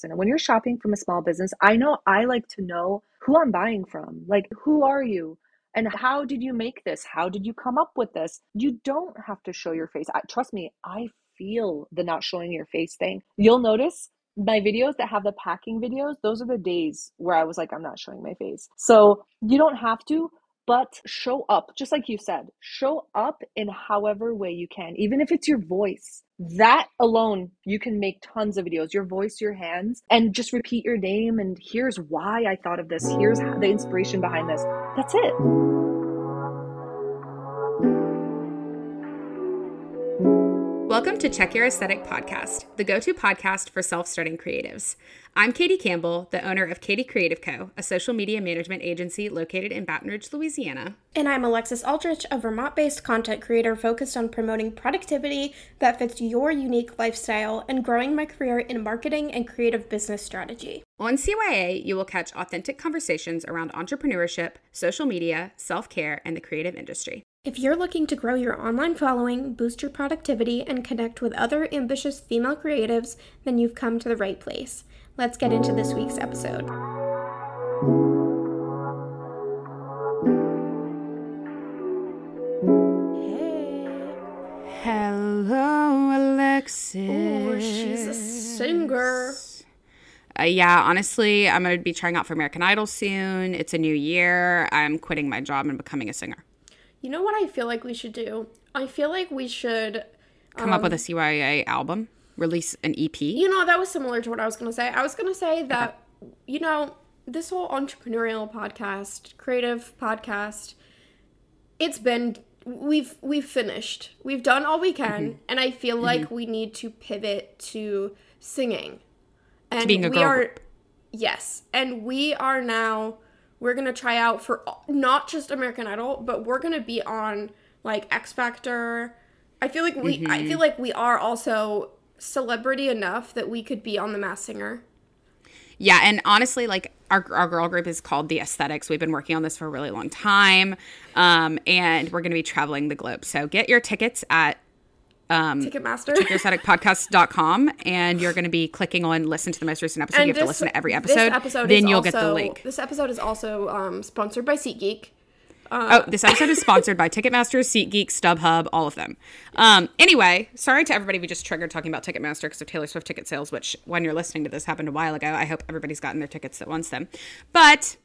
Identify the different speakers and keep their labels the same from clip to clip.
Speaker 1: person. And when you're shopping from a small business, I know I like to know who I'm buying from. Like, who are you? And how did you make this? How did you come up with this? You don't have to show your face. I, trust me, I feel the not showing your face thing. You'll notice my videos that have the packing videos, those are the days where I was like, I'm not showing my face. So you don't have to, but show up, just like you said, show up in however way you can, even if it's your voice. That alone, you can make tons of videos, your voice, your hands, and just repeat your name. And here's why I thought of this. Here's the inspiration behind this. That's it.
Speaker 2: Welcome to Check Your Aesthetic Podcast, the go to podcast for self starting creatives. I'm Katie Campbell, the owner of Katie Creative Co., a social media management agency located in Baton Rouge, Louisiana.
Speaker 3: And I'm Alexis Aldrich, a Vermont based content creator focused on promoting productivity that fits your unique lifestyle and growing my career in marketing and creative business strategy.
Speaker 2: On CYA, you will catch authentic conversations around entrepreneurship, social media, self care, and the creative industry.
Speaker 3: If you're looking to grow your online following, boost your productivity, and connect with other ambitious female creatives, then you've come to the right place. Let's get into this week's episode.
Speaker 2: Hey. Hello, Alexis.
Speaker 3: Oh, she's a singer.
Speaker 2: Uh, yeah, honestly, I'm going to be trying out for American Idol soon. It's a new year. I'm quitting my job and becoming a singer.
Speaker 3: You know what I feel like we should do? I feel like we should
Speaker 2: come um, up with a CYA album, release an EP.
Speaker 3: You know, that was similar to what I was going to say. I was going to say that, okay. you know, this whole entrepreneurial podcast, creative podcast, it's been we've we've finished. We've done all we can, mm-hmm. and I feel like mm-hmm. we need to pivot to singing. And
Speaker 2: to being a
Speaker 3: we
Speaker 2: girl
Speaker 3: are
Speaker 2: group.
Speaker 3: yes, and we are now we're gonna try out for not just American Idol, but we're gonna be on like X Factor. I feel like we mm-hmm. I feel like we are also celebrity enough that we could be on the Masked Singer.
Speaker 2: Yeah, and honestly, like our, our girl group is called the Aesthetics. We've been working on this for a really long time, um, and we're going to be traveling the globe. So get your tickets at
Speaker 3: um, Ticketmaster.
Speaker 2: checkyourstheticpodcast.com and you're going to be clicking on listen to the most recent episode. And you have this, to listen to every episode. episode then you'll
Speaker 3: also,
Speaker 2: get the link.
Speaker 3: This episode is also um, sponsored by SeatGeek.
Speaker 2: Uh, oh, this episode is sponsored by Ticketmaster, SeatGeek, StubHub, all of them. Um, anyway, sorry to everybody we just triggered talking about Ticketmaster because of Taylor Swift ticket sales, which when you're listening to this happened a while ago. I hope everybody's gotten their tickets that wants them. But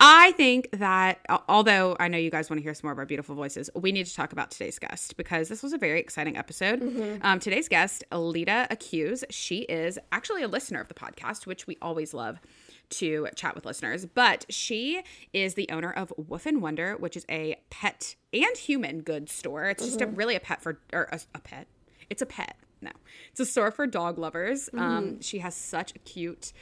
Speaker 2: I think that although I know you guys want to hear some more of our beautiful voices, we need to talk about today's guest because this was a very exciting episode. Mm-hmm. Um, today's guest, Alita Accuse, she is actually a listener of the podcast, which we always love to chat with listeners. But she is the owner of Woof and Wonder, which is a pet and human goods store. It's just mm-hmm. a, really a pet for or a, a, pet. It's a pet. No, it's a store for dog lovers. Mm-hmm. Um, she has such a cute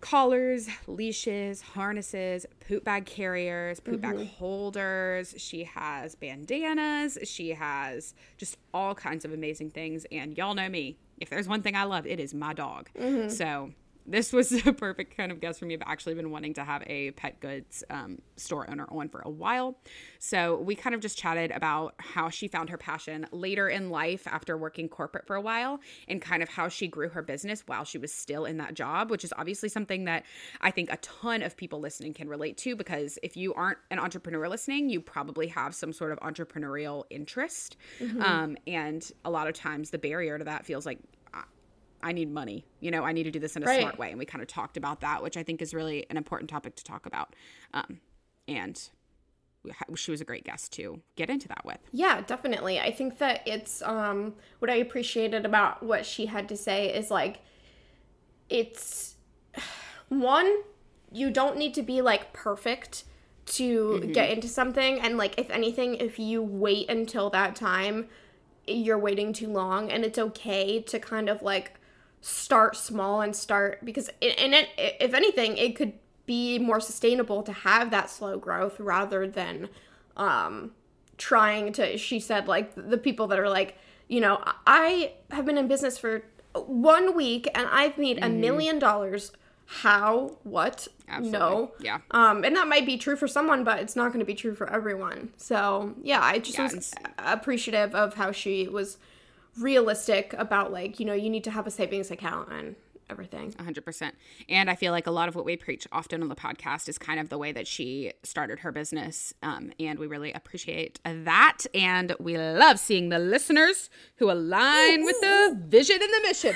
Speaker 2: collars, leashes, harnesses, poop bag carriers, poop mm-hmm. bag holders. She has bandanas. She has just all kinds of amazing things. And y'all know me. If there's one thing I love, it is my dog. Mm-hmm. So this was a perfect kind of guest for me. I've actually been wanting to have a pet goods um, store owner on for a while. So we kind of just chatted about how she found her passion later in life after working corporate for a while and kind of how she grew her business while she was still in that job, which is obviously something that I think a ton of people listening can relate to because if you aren't an entrepreneur listening, you probably have some sort of entrepreneurial interest. Mm-hmm. Um, and a lot of times the barrier to that feels like I need money. You know, I need to do this in a right. smart way. And we kind of talked about that, which I think is really an important topic to talk about. Um, and she was a great guest to get into that with.
Speaker 3: Yeah, definitely. I think that it's um, what I appreciated about what she had to say is like, it's one, you don't need to be like perfect to mm-hmm. get into something. And like, if anything, if you wait until that time, you're waiting too long and it's okay to kind of like start small and start because and it, if anything it could be more sustainable to have that slow growth rather than um trying to she said like the people that are like you know i have been in business for one week and i've made a mm-hmm. million dollars. How? What? Absolutely. no.
Speaker 2: Yeah.
Speaker 3: Um and that might be true for someone but it's not going to be true for everyone. So yeah i just yeah, was appreciative of how she was realistic about like you know you need to have a savings account and everything.
Speaker 2: 100%. And I feel like a lot of what we preach often on the podcast is kind of the way that she started her business. Um, and we really appreciate that. And we love seeing the listeners who align with the vision and the mission.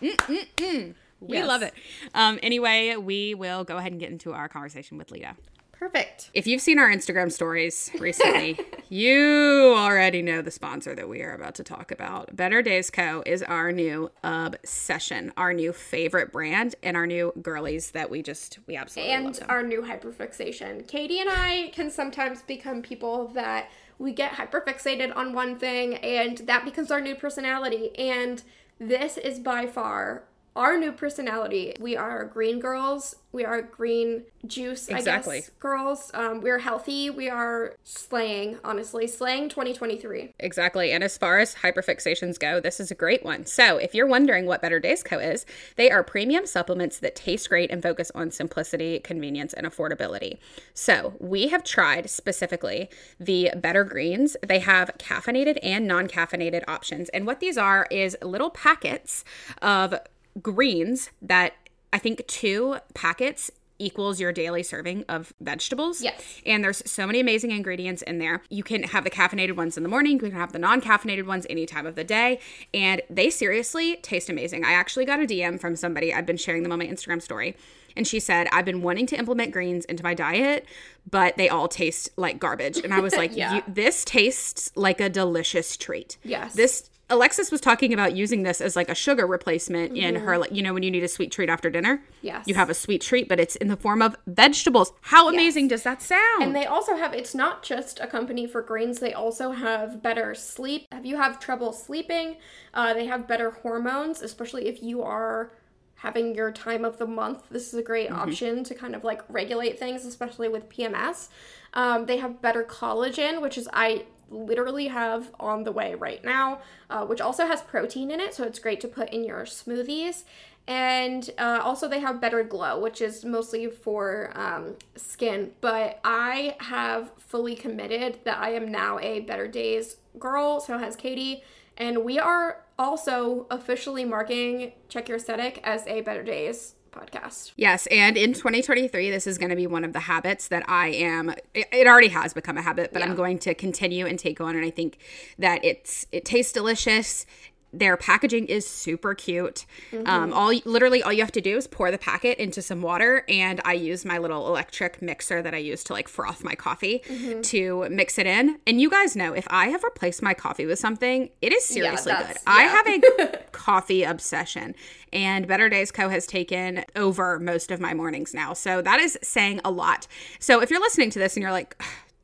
Speaker 2: Mm-mm-mm. We
Speaker 3: Yes.
Speaker 2: love it. Um, anyway, we will go ahead and get into our conversation with Lita.
Speaker 3: Perfect.
Speaker 2: If you've seen our Instagram stories recently, you already know the sponsor that we are about to talk about. Better Days Co. is our new obsession, our new favorite brand, and our new girlies that we just, we absolutely love
Speaker 3: and our new hyperfixation. Katie and I can sometimes become people that we get hyperfixated on one thing and that becomes our new personality. And this is by far our new personality. We are green girls. We are green juice,
Speaker 2: Exactly.
Speaker 3: I guess, girls. Um, we're healthy. We are slaying, honestly. Slaying 2023.
Speaker 2: Exactly. And as far as hyperfixations go, this is a great one. So, if you're wondering what Better Days Co. is, they are premium supplements that taste great and focus on simplicity, convenience, and affordability. So, we have tried specifically the Better Greens. They have caffeinated and non caffeinated options. And what these are is little packets of greens that I think two packets equals your daily serving of vegetables.
Speaker 3: Yes.
Speaker 2: And there's so many amazing ingredients in there. You can have the caffeinated ones in the morning, you can have the non caffeinated ones any time of the day. And they seriously taste amazing. I actually got a DM from somebody, I've been sharing them on my Instagram story. And she said, I've been wanting to implement greens into my diet, but they all taste like garbage. And I was like,
Speaker 3: Yeah.
Speaker 2: This tastes like a delicious treat.
Speaker 3: Yes.
Speaker 2: This Alexis was talking about using this as like a sugar replacement in her, like, you know, when you need a sweet treat after dinner.
Speaker 3: Mm-hmm. Yes.
Speaker 2: You have a sweet treat, but it's in the form of vegetables. How amazing does that sound?
Speaker 3: And they also have, it's not just a company for grains, they also have better sleep. If you have trouble sleeping, uh, they have better hormones, especially if you are having your time of the month. This is a great option to kind of like regulate things, especially with PMS. Um, they have better collagen, which is, I literally have on the way right now, uh, which also has protein in it, so it's great to put in your smoothies. And uh, also, they have Better Glow, which is mostly for um, skin. But I have fully committed that I am now a Better Days girl. So has Katie. And we are also officially marking Check Your Aesthetic as a Better Days podcast.
Speaker 2: Yes, and in 2023, this is going to be one of the habits that I am. It, already has become a habit, but
Speaker 3: Yeah.
Speaker 2: I'm going to continue and take on. And I think that it's it tastes delicious. Their packaging is super cute. Um, all literally all you have to do is pour the packet into some water, and I use my little electric mixer that I use to like froth my coffee to mix it in. And you guys know if I have replaced my coffee with something, it is seriously good.
Speaker 3: that's-
Speaker 2: I have a coffee obsession and better days co has taken over most of my mornings now so that is saying a lot so if you're listening to this and you're like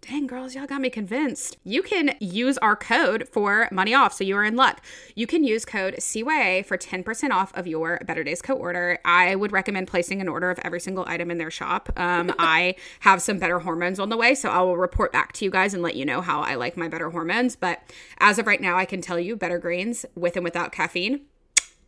Speaker 2: dang girls y'all got me convinced. You can use our code for money off so you are in luck. You can use code cya for 10% off of your better days co order. I would recommend placing an order of every single item in their shop. Um, i have some better hormones on the way so i will report back to you guys and let you know how i like my better hormones. But as of right now i can tell you better greens with and without caffeine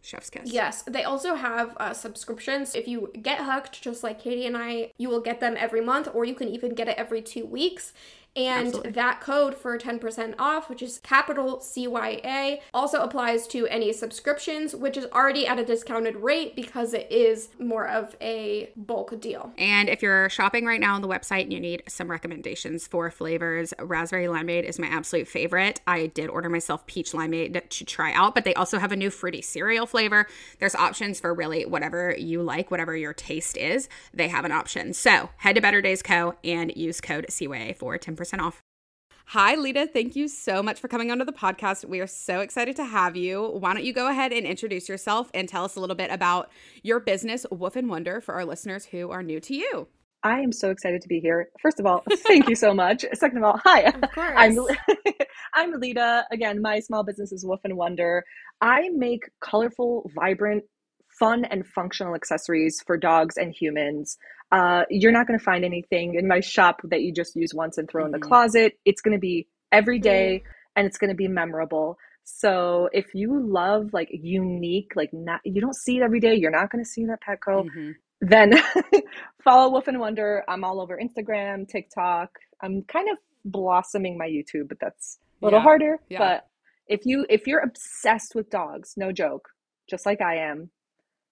Speaker 2: chef's kiss
Speaker 3: Yes, they also have uh, subscriptions. If you get hooked, just like Katie and I, you will get them every month, or you can even get it every two weeks. And
Speaker 2: Absolutely.
Speaker 3: that code for 10% off, which is capital CYA, also applies to any subscriptions, which is already at a discounted rate because it is more of a bulk deal.
Speaker 2: And if you're shopping right now on the website and you need some recommendations for flavors, raspberry limeade is my absolute favorite. I did order myself peach limeade to try out, but they also have a new fruity cereal flavor. There's options for really whatever you like, whatever your taste is. They have an option. So head to Better Days Co. and use code CYA for 10% off. Hi, Lita. Thank you so much for coming onto the podcast. We are so excited to have you. Why don't you go ahead and introduce yourself and tell us a little bit about your business, Woof and Wonder, for our listeners who are new to you?
Speaker 1: I am so excited to be here. First of all, thank you so much. Second of all, hi.
Speaker 3: Of course.
Speaker 1: I'm I'm Lita. Again, my small business is Woof and Wonder. I make colorful, vibrant, fun, and functional accessories for dogs and humans. Uh, you're not going to find anything in my shop that you just use once and throw in the
Speaker 2: Mhm.
Speaker 1: closet. It's going to be every day, and it's going to be memorable. So if you love like unique, like not you don't see it every day, you're not going to see it at Petco
Speaker 2: Mhm.
Speaker 1: then follow Woof and Wonder. I'm all over Instagram, TikTok. I'm kind of blossoming my YouTube, but that's a little
Speaker 2: Yeah,
Speaker 1: harder.
Speaker 2: yeah.
Speaker 1: But if you if you're obsessed with dogs, no joke, just like I am,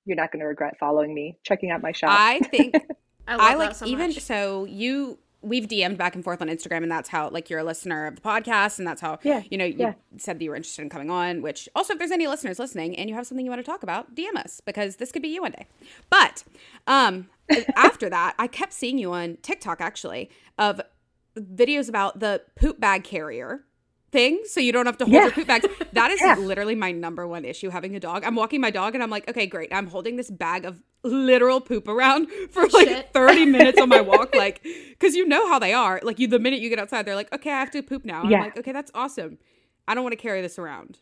Speaker 1: you're not going to regret following me, checking out my shop.
Speaker 2: I think
Speaker 3: I, love
Speaker 2: I
Speaker 3: that
Speaker 2: like
Speaker 3: so
Speaker 2: even
Speaker 3: much.
Speaker 2: so you we've DM'd back and forth on Instagram and that's how like you're a listener of the podcast and that's how
Speaker 1: Yeah,
Speaker 2: you know you
Speaker 1: yeah.
Speaker 2: said that you were interested in coming on which also if there's any listeners listening and you have something you want to talk about DM us because this could be you one day. But um after that I kept seeing you on TikTok actually of videos about the poop bag carrier thing so you don't have to hold
Speaker 1: Yeah.
Speaker 2: your poop bags. That is
Speaker 1: Yeah.
Speaker 2: literally my number one issue having a dog. I'm walking my dog and I'm like, okay, great. I'm holding this bag of literal poop around for like
Speaker 3: Shit.
Speaker 2: 30 minutes on my walk like cuz you know how they are. Like you the minute you get outside they're like, "Okay, I have to poop now."
Speaker 1: Yeah.
Speaker 2: I'm like, "Okay, that's awesome. I don't want to carry this around."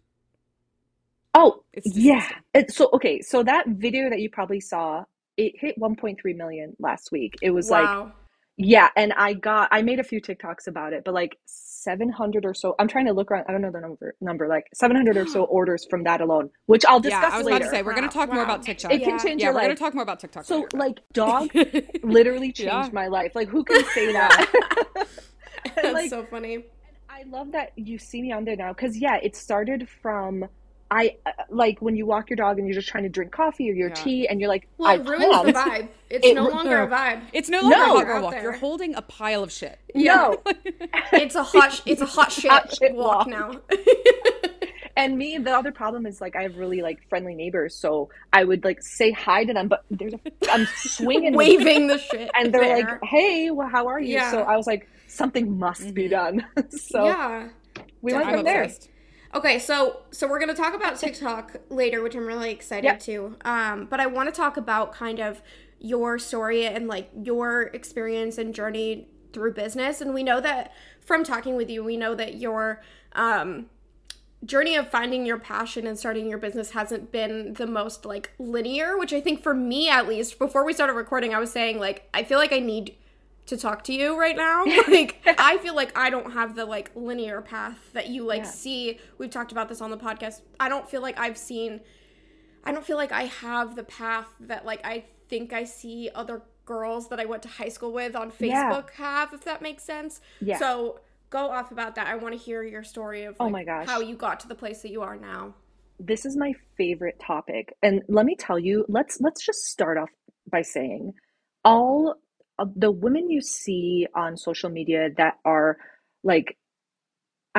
Speaker 1: Oh,
Speaker 2: It's
Speaker 1: yeah. It, uh, so okay, so that video that you probably saw, it hit 1.3 million last week. It was like
Speaker 3: wow.
Speaker 1: Yeah, and I got I made a few TikToks about it, but like 700 or so. I'm trying to look around. I don't know the number number like 700 or so orders from that alone, which I'll discuss
Speaker 2: yeah, I was
Speaker 1: later.
Speaker 2: about to say we're going to talk more about TikTok.
Speaker 1: it
Speaker 3: Yeah.
Speaker 1: can change
Speaker 2: yeah,
Speaker 1: your
Speaker 2: we're going to talk more about TikTok.
Speaker 1: so
Speaker 2: later.
Speaker 1: like dog literally changed
Speaker 2: Yeah.
Speaker 1: my life. Like who can say that?
Speaker 3: That's
Speaker 1: like,
Speaker 3: so funny.
Speaker 1: I love that you see me on there now because yeah, it started from I uh, like when you walk your dog and you're just trying to drink coffee or your
Speaker 2: Yeah.
Speaker 1: tea and you're like,
Speaker 3: Well,
Speaker 1: I
Speaker 3: ruins the
Speaker 1: can't.
Speaker 3: vibe. It's
Speaker 1: It
Speaker 3: no
Speaker 1: ru-
Speaker 3: longer a vibe.
Speaker 2: it's no longer
Speaker 1: No.
Speaker 2: a hot
Speaker 3: Out
Speaker 2: girl walk.
Speaker 3: there.
Speaker 2: You're holding a pile of shit.
Speaker 1: No.
Speaker 3: It's a hot. It's a hot shit,
Speaker 1: Hot shit
Speaker 3: walk,
Speaker 1: walk.
Speaker 3: now.
Speaker 1: And me, the other problem is like I have really like friendly neighbors, so I would like say hi to them, but there's a I'm swinging
Speaker 3: Waving the shit,
Speaker 1: and they're
Speaker 3: there.
Speaker 1: like, "Hey, well, how are you?"
Speaker 3: Yeah.
Speaker 1: So I was like, something must be
Speaker 2: Mhm.
Speaker 1: done. so
Speaker 3: yeah.
Speaker 1: we went
Speaker 2: I'm
Speaker 1: from there.
Speaker 3: Okay, so so we're gonna talk about TikTok later, which I'm really excited
Speaker 1: Yep.
Speaker 3: to. Um, but I want to talk about kind of your story and like your experience and journey through business. And we know that from talking with you, we know that your um, journey of finding your passion and starting your business hasn't been the most like linear. Which I think for me, at least, before we started recording, I was saying like I feel like I need to talk to you right now. Like I feel like I don't have the like linear path that you like
Speaker 1: Yeah.
Speaker 3: see. We've talked about this on the podcast. I don't feel like I've seen I don't feel like I have the path that like I think I see other girls that I went to high school with on
Speaker 1: Yeah.
Speaker 3: Facebook have, if that makes sense.
Speaker 1: Yeah.
Speaker 3: So go off about that. I want to hear your story of
Speaker 1: Oh my gosh.
Speaker 3: how you got to the place that you are now.
Speaker 1: this is my favorite topic and let me tell you let's let's just start off by saying all Uh, the women you see on social media that are like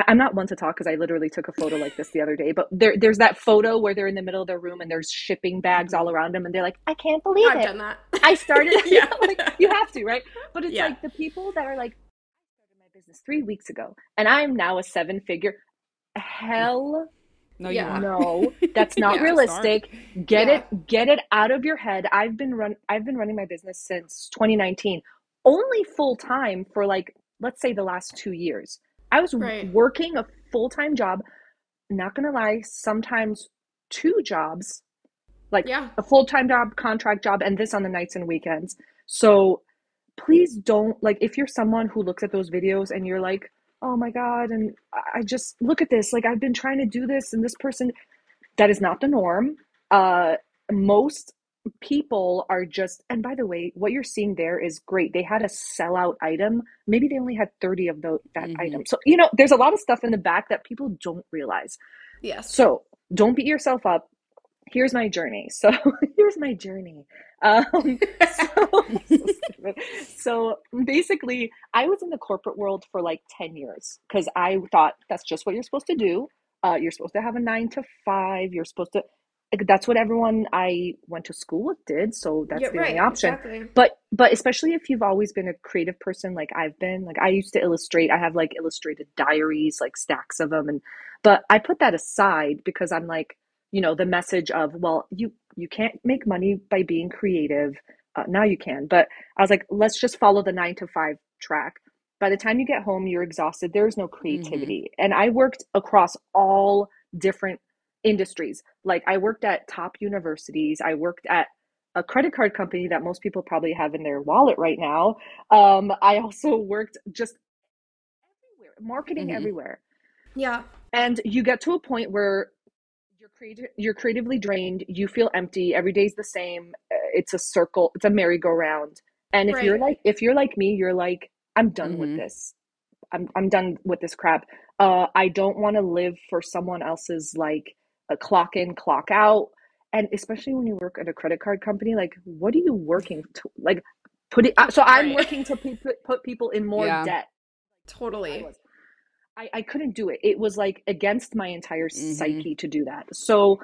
Speaker 1: I'm not one to talk because I literally took a photo like this the other day, but there, there's that photo where they're in the middle of their room and there's shipping bags all around them, and they're like, "I can't believe
Speaker 3: I've
Speaker 1: it!
Speaker 3: done that.
Speaker 1: I started."
Speaker 3: Yeah.
Speaker 1: like, you have to, right? But it's
Speaker 3: Yeah.
Speaker 1: like the people that are like, "I started my business three weeks ago, and I'm now a seven-figure." Mm. Hell
Speaker 2: No,
Speaker 3: Yeah.
Speaker 2: you won't.
Speaker 1: no, that's not
Speaker 2: Yeah,
Speaker 1: realistic. Get
Speaker 3: Yeah.
Speaker 1: it, get it out of your head. I've been run, I've been running my business since 2019, only full time for like, let's say the last two years. I was
Speaker 3: Right.
Speaker 1: working a full time job. Not gonna lie, sometimes two jobs, like
Speaker 3: Yeah.
Speaker 1: a full time job, contract job, and this on the nights and weekends. So please don't like if you're someone who looks at those videos and you're like, oh my God, and I just look at this, like I've been trying to do this, and this person, that is not the norm. Uh, most people are just, and by the way, what you're seeing there is great. They had a sellout item. Maybe they only had 30 of those that
Speaker 2: Mhm.
Speaker 1: item. So, you know, there's a lot of stuff in the back that people don't realize.
Speaker 3: Yes.
Speaker 1: So don't beat yourself up. Here's my journey. So here's my journey. Um, so, so. So basically, I was in the corporate world for like 10 years because I thought that's just what you're supposed to do. Uh, you're supposed to have a nine to five. You're supposed to, like, that's what everyone I went to school with did. So that's
Speaker 3: yeah,
Speaker 1: the
Speaker 3: right.
Speaker 1: only option
Speaker 3: Exactly.
Speaker 1: but but especially if you've always been a creative person like I've been like I used to illustrate I have like illustrated diaries like stacks of them and but I put that aside because I'm like you know the message of well you you can't make money by being creative uh, now you can but I was like let's just follow the 9 to 5 track by the time you get home you're exhausted there's no creativity and I worked across all different industries like I worked at top universities I worked at a credit card company that most people probably have in their wallet right now. Um, I also worked just everywhere, marketing
Speaker 2: Mhm.
Speaker 1: everywhere.
Speaker 3: Yeah.
Speaker 1: And you get to a point where creative, you're creatively drained. You feel empty. Every day's the same. Uh, It's a circle. It's a merry-go-round. And if you're like, if you're like me, you're like, I'm done with
Speaker 2: Mhm.
Speaker 1: this. I'm I'm done with this crap. Uh, I don't want to live for someone else's like a clock in, clock out. and especially when you work at a credit card company, like what are you working to like put it uh, so I'm
Speaker 3: Right.
Speaker 1: working to pe- put, put people in more
Speaker 2: Yeah.
Speaker 1: debt. I
Speaker 3: Totally.
Speaker 1: Was. I, I couldn't do it. It was like against my entire
Speaker 2: Mhm.
Speaker 1: psyche to do that. So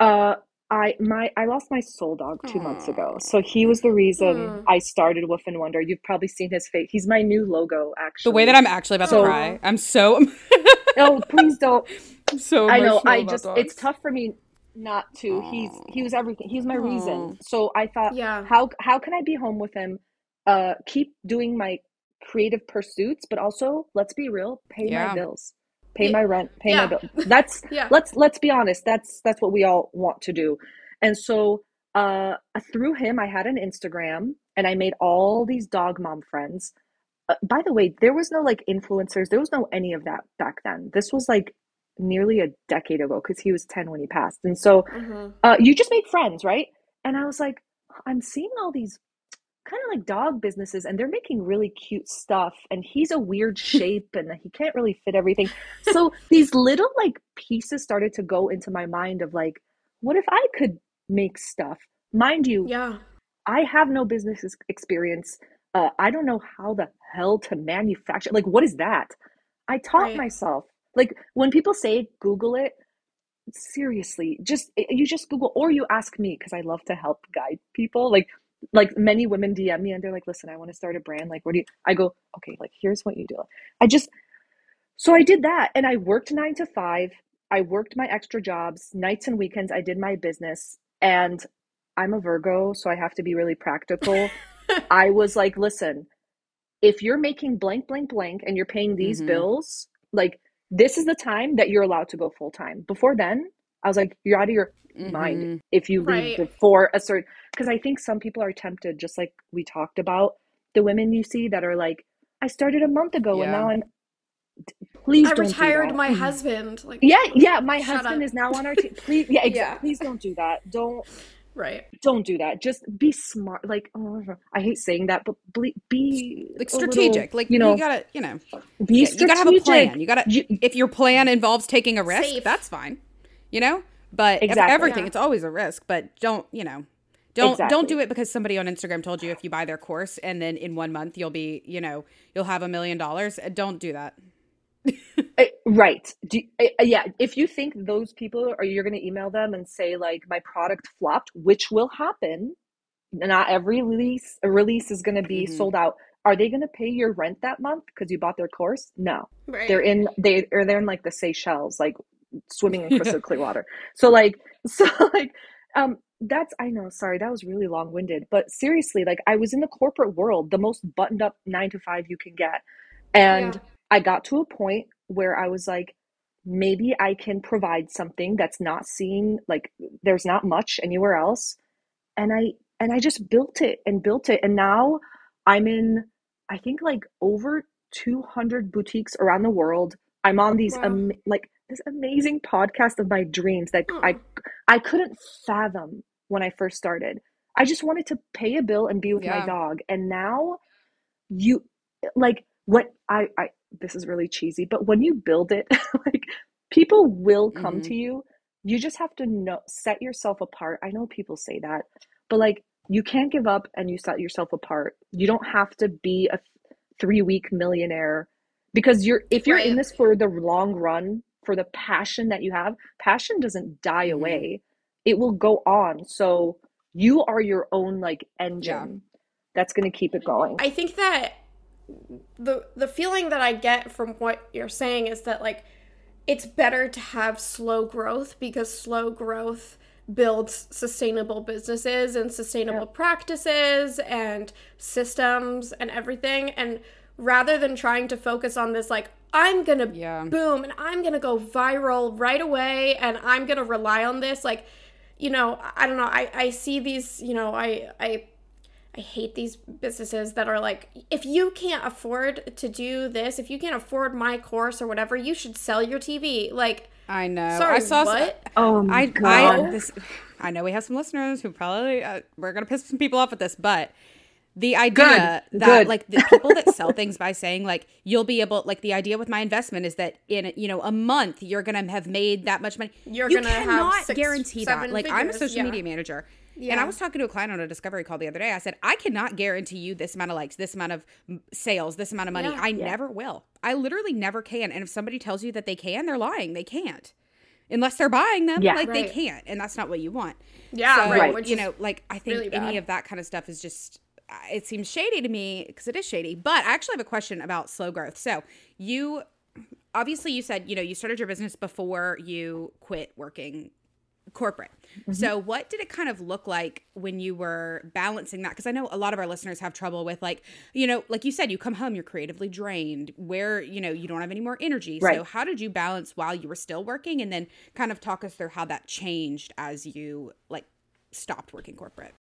Speaker 1: uh I my I lost my soul dog two months ago. So he was the reason
Speaker 3: Hmm.
Speaker 1: I started Woof and Wonder. You've probably seen his face. He's my new logo actually.
Speaker 2: The way that I'm actually about
Speaker 3: So-
Speaker 2: to cry. I'm so
Speaker 1: Oh, please don't.
Speaker 2: I'm so
Speaker 1: I know. I just
Speaker 2: dogs.
Speaker 1: it's tough for me not to. He's he was everything. He's my
Speaker 2: Aw.
Speaker 1: reason. So I thought
Speaker 3: Yeah.
Speaker 1: how how can I be home with him? Uh keep doing my creative pursuits, but also let's be real, pay
Speaker 2: Yeah.
Speaker 1: my bills. Pay
Speaker 3: Ye-
Speaker 1: my rent, pay
Speaker 3: yeah.
Speaker 1: my bill. That's
Speaker 3: Yeah.
Speaker 1: let's let's be honest. That's that's what we all want to do. And so uh through him I had an Instagram and I made all these dog mom friends. Uh, by the way, there was no like influencers. There was no any of that back then. This was like nearly a decade ago because he was 10 when he passed. And so
Speaker 3: Mhm.
Speaker 1: uh, you just make friends, right? And I was like, I'm seeing all these kind of like dog businesses and they're making really cute stuff. And he's a weird shape and he can't really fit everything. So these little like pieces started to go into my mind of like, what if I could make stuff? Mind you,
Speaker 3: Yeah.
Speaker 1: I have no business experience. Uh, I don't know how the hell to manufacture. Like, what is that? I taught
Speaker 3: Right.
Speaker 1: myself. Like, when people say Google it, seriously, just eh, you just Google or you ask me because I love to help guide people. Like, like many women DM me and they're like, "Listen, I want to start a brand. Like, what do you?" I go, "Okay, like here's what you do." I just so I did that and I worked nine to five. I worked my extra jobs, nights and weekends. I did my business and I'm a Virgo, so I have to be really practical. I was like, listen, if you're making blank, blank, blank and you're paying these
Speaker 2: Mhm.
Speaker 1: bills, like this is the time that you're allowed to go full time. Before then, I was like, you're out of your mind
Speaker 2: Mhm.
Speaker 1: if you leave
Speaker 3: Right.
Speaker 1: before a certain because I think some people are tempted, just like we talked about, the women you see that are like, I started a month ago and now I'm please
Speaker 3: I
Speaker 1: don't do
Speaker 3: retired
Speaker 1: that.
Speaker 3: my husband. Like
Speaker 1: Yeah, yeah, my husband
Speaker 3: up.
Speaker 1: is now on our team. Please, yeah, exactly.
Speaker 3: Yeah.
Speaker 1: Please don't do that. Don't
Speaker 3: right.
Speaker 1: don't do that. Just be smart. Like, oh, I hate saying that, but ble- be
Speaker 2: like
Speaker 1: a little,
Speaker 2: strategic. like
Speaker 1: you know,
Speaker 2: you gotta, you know,
Speaker 1: be
Speaker 2: yeah,
Speaker 1: strategic.
Speaker 2: you gotta have a plan. You gotta
Speaker 1: You-
Speaker 2: if your plan involves taking a risk,
Speaker 3: Safe.
Speaker 2: that's fine. You know? But
Speaker 1: Exactly.
Speaker 2: everything,
Speaker 3: Yeah.
Speaker 2: it's always a risk, but don't, you know, don't
Speaker 1: Exactly.
Speaker 2: don't do it because somebody on Instagram told you if you buy their course and then in one month you'll be, you know, you'll have a million dollars. Uh, Don't do that.
Speaker 1: Uh, right. Do, uh, yeah. If you think those people are, you're going to email them and say like my product flopped, which will happen. Not every release a release is going to be
Speaker 2: Mhm.
Speaker 1: sold out. Are they going to pay your rent that month because you bought their course? No.
Speaker 3: Right.
Speaker 1: they're in they or they're in like the Seychelles, like swimming in crystal clear water. So like so like um that's I know, sorry, that was really long winded. But seriously, like I was in the corporate world, the most buttoned up nine to five you can get. And
Speaker 3: Yeah.
Speaker 1: I got to a point where I was like, maybe I can provide something that's not seen, like there's not much anywhere else. And I and I just built it and built it. And now I'm in I think like over 200 boutiques around the world. I'm on these
Speaker 3: Wow.
Speaker 1: am- like this amazing podcast of my dreams that I
Speaker 3: Oh.
Speaker 1: I couldn't fathom when I first started. I just wanted to pay a bill and be with my dog. And now you like what I I this is really cheesy, but when you build it, like people will come
Speaker 2: Mhm.
Speaker 1: to you. You just have to know set yourself apart. I know people say that, but like you can't give up and you set yourself apart. You don't have to be a three week millionaire because you're if you're in this for the long run, for the passion that you have, passion doesn't die
Speaker 2: Mhm.
Speaker 1: away. It will go on. So you are your own like engine that's going to keep it going.
Speaker 3: I think that the the feeling that I get from what you're saying is that like it's better to have slow growth because slow growth builds sustainable businesses and sustainable
Speaker 1: Yep.
Speaker 3: practices and systems and everything and rather than trying to focus on this like I'm going to
Speaker 2: Yeah.
Speaker 3: boom and I'm going to go viral right away and I'm going to rely on this like you know I don't know I I see these you know I I I hate these businesses that are like, if you can't afford to do this, if you can't afford my course or whatever, you should sell your TV. Like,
Speaker 2: I know.
Speaker 3: sorry,
Speaker 2: I saw s-
Speaker 3: what?
Speaker 1: oh my
Speaker 2: I,
Speaker 1: god.
Speaker 2: I, this, I know we have some listeners who probably uh, we're gonna piss some people off with this, but the idea
Speaker 1: Good,
Speaker 2: that
Speaker 1: good.
Speaker 2: like the people that sell things by saying like you'll be able like the idea with my investment is that in you know a month you're gonna have made that much money.
Speaker 3: You're
Speaker 2: you
Speaker 3: gonna have
Speaker 2: cannot
Speaker 3: six,
Speaker 2: guarantee that.
Speaker 3: seven
Speaker 2: like i'm a social
Speaker 3: yeah.
Speaker 2: media manager. And i was talking to a client on a discovery call the other day. I said i cannot guarantee you this amount of likes this amount of mm, sales this amount of money.
Speaker 3: Yeah.
Speaker 2: i never will. I literally never can. And if somebody tells you that they can they're lying. They can't. Unless they're buying them
Speaker 1: Yeah.
Speaker 2: like they can't. And that's not what you want.
Speaker 3: Yeah,
Speaker 2: so,
Speaker 3: right.
Speaker 2: You know, like I think
Speaker 3: really
Speaker 2: any of that kind of stuff is just it seems shady to me because it is shady. But I actually have a question about slow growth. So you obviously you said you know you started your business before you quit working corporate.
Speaker 3: Mm-hmm.
Speaker 2: So what did it kind of look like when you were balancing that? Because I know a lot of our listeners have trouble with like you know like you said you come home you're creatively drained where you know you don't have any more energy. So how did you balance while you were still working and then kind of talk us through how that changed as you like stopped working corporate?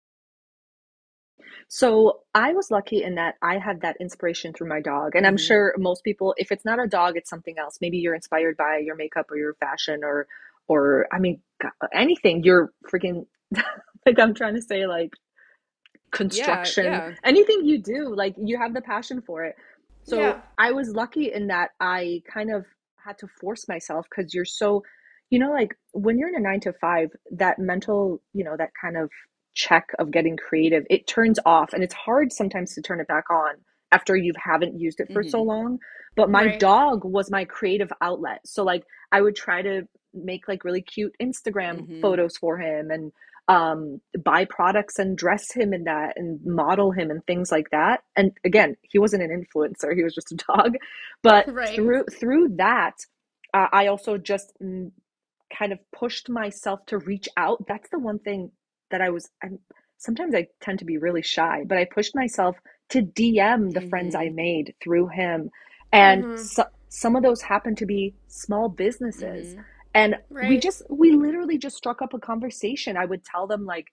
Speaker 1: So I was lucky in that I had that inspiration through my dog. And I'm
Speaker 2: Mhm.
Speaker 1: sure most people, if it's not a dog, it's something else. Maybe you're inspired by your makeup or your fashion or, or I mean, anything. You're freaking, like I'm trying to say, like construction,
Speaker 2: yeah.
Speaker 1: anything you do, like you have the passion for it. So
Speaker 3: Yeah.
Speaker 1: I was lucky in that I kind of had to force myself because you're so, you know, like when you're in a nine to five, that mental, you know, that kind of check of getting creative, it turns off and it's hard sometimes to turn it back on after you haven't used it for so
Speaker 2: Mhm.
Speaker 1: long. But my
Speaker 3: Right.
Speaker 1: dog was my creative outlet. So like I would try to make like really cute Instagram
Speaker 2: Mhm.
Speaker 1: photos for him and um buy products and dress him in that and model him and things like that. And again, he wasn't an influencer, he was just a dog. But
Speaker 3: Right.
Speaker 1: through through that, uh, I also just mm, kind of pushed myself to reach out. That's the one thing that I was I'm sometimes I tend to be really shy, but I pushed myself to DM the friends I made through him. And
Speaker 3: Mhm.
Speaker 1: so, some of those happened to be small businesses.
Speaker 2: Mhm.
Speaker 1: And we just we literally just struck up a conversation. I would tell them like,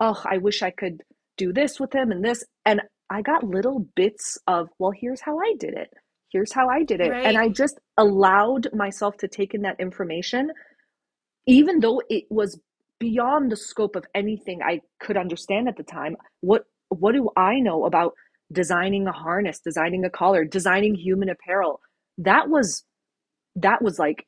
Speaker 1: "Oh, I wish I could do this with him and this." And I got little bits of, "Well, here's how I did it. Here's how I did it." And I just allowed myself to take in that information even though it was beyond the scope of anything I could understand at the time. What what do I know about designing a harness, designing a collar, designing human apparel? That was that was like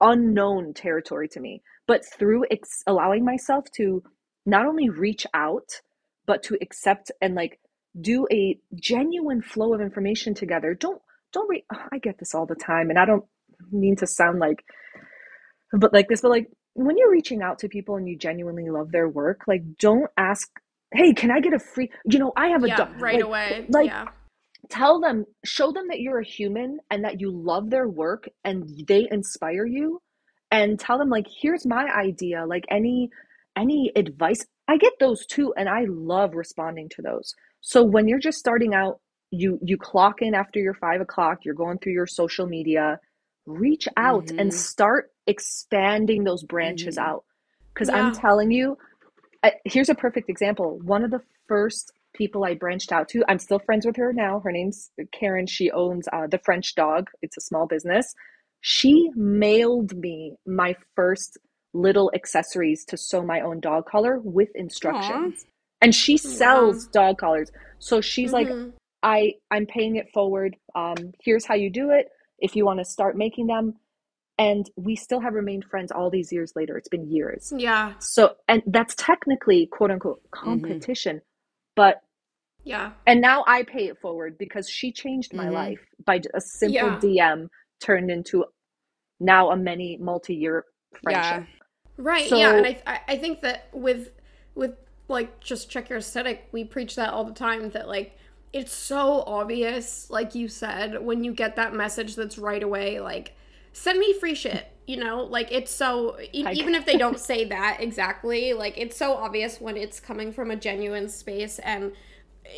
Speaker 1: unknown territory to me. But through ex- allowing myself to not only reach out, but to accept and like do a genuine flow of information together. Don't don't re- I get this all the time, and I don't mean to sound like, but like this, but like when you're reaching out to people and you genuinely love their work, like don't ask, hey, can I get a free? You know, I have a
Speaker 3: yeah,
Speaker 1: do-
Speaker 3: right
Speaker 1: like,
Speaker 3: away.
Speaker 1: like
Speaker 3: yeah.
Speaker 1: tell them show them that you're a human and that you love their work and they inspire you and tell them like here's my idea like any any advice i get those too and i love responding to those so when you're just starting out you you clock in after your five o'clock you're going through your social media reach out and
Speaker 2: Mhm.
Speaker 1: start expanding those branches
Speaker 2: Mhm.
Speaker 1: out because
Speaker 3: Yeah.
Speaker 1: i'm telling you I, here's a perfect example. One of the first people I branched out to, I'm still friends with her now. Her name's Karen. She owns uh, the French Dog. It's a small business. She mailed me my first little accessories to sew my own dog collar with instructions. And she sells dog collars. So she's like,
Speaker 3: Mhm.
Speaker 1: I I'm paying it forward. Um, here's how you do it. If you want to start making them, and we still have remained friends all these years later. It's been years.
Speaker 3: yeah,
Speaker 1: So, and that's technically quote unquote competition, but
Speaker 3: yeah,
Speaker 1: and now I pay it forward because she changed my
Speaker 2: Mhm.
Speaker 1: life by a simple
Speaker 3: Yeah.
Speaker 1: DM turned into now a many multi-year friendship.
Speaker 3: right.
Speaker 1: So-
Speaker 3: yeah, and I, I I think that with with like just check your aesthetic, we preach that all the time. That like it's so obvious, like you said, when you get that message that's right away, like send me free shit. You know, like it's so e- even if they don't say that exactly, like it's so obvious when it's coming from a genuine space and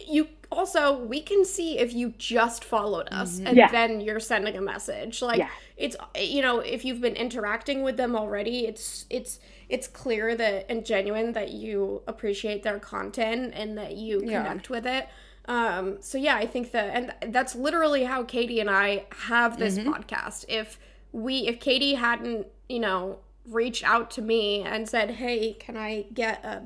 Speaker 3: you also we can see if you just followed us mm-hmm. and
Speaker 1: Yeah.
Speaker 3: then you're sending a message like
Speaker 1: Yeah.
Speaker 3: it's you know if you've been interacting with them already it's it's it's clear that and genuine that you appreciate their content and that you
Speaker 2: Yeah.
Speaker 3: connect with it um so yeah i think that and that's literally how katie and i have this podcast if we if katie hadn't you know reached out to me and said hey can i get a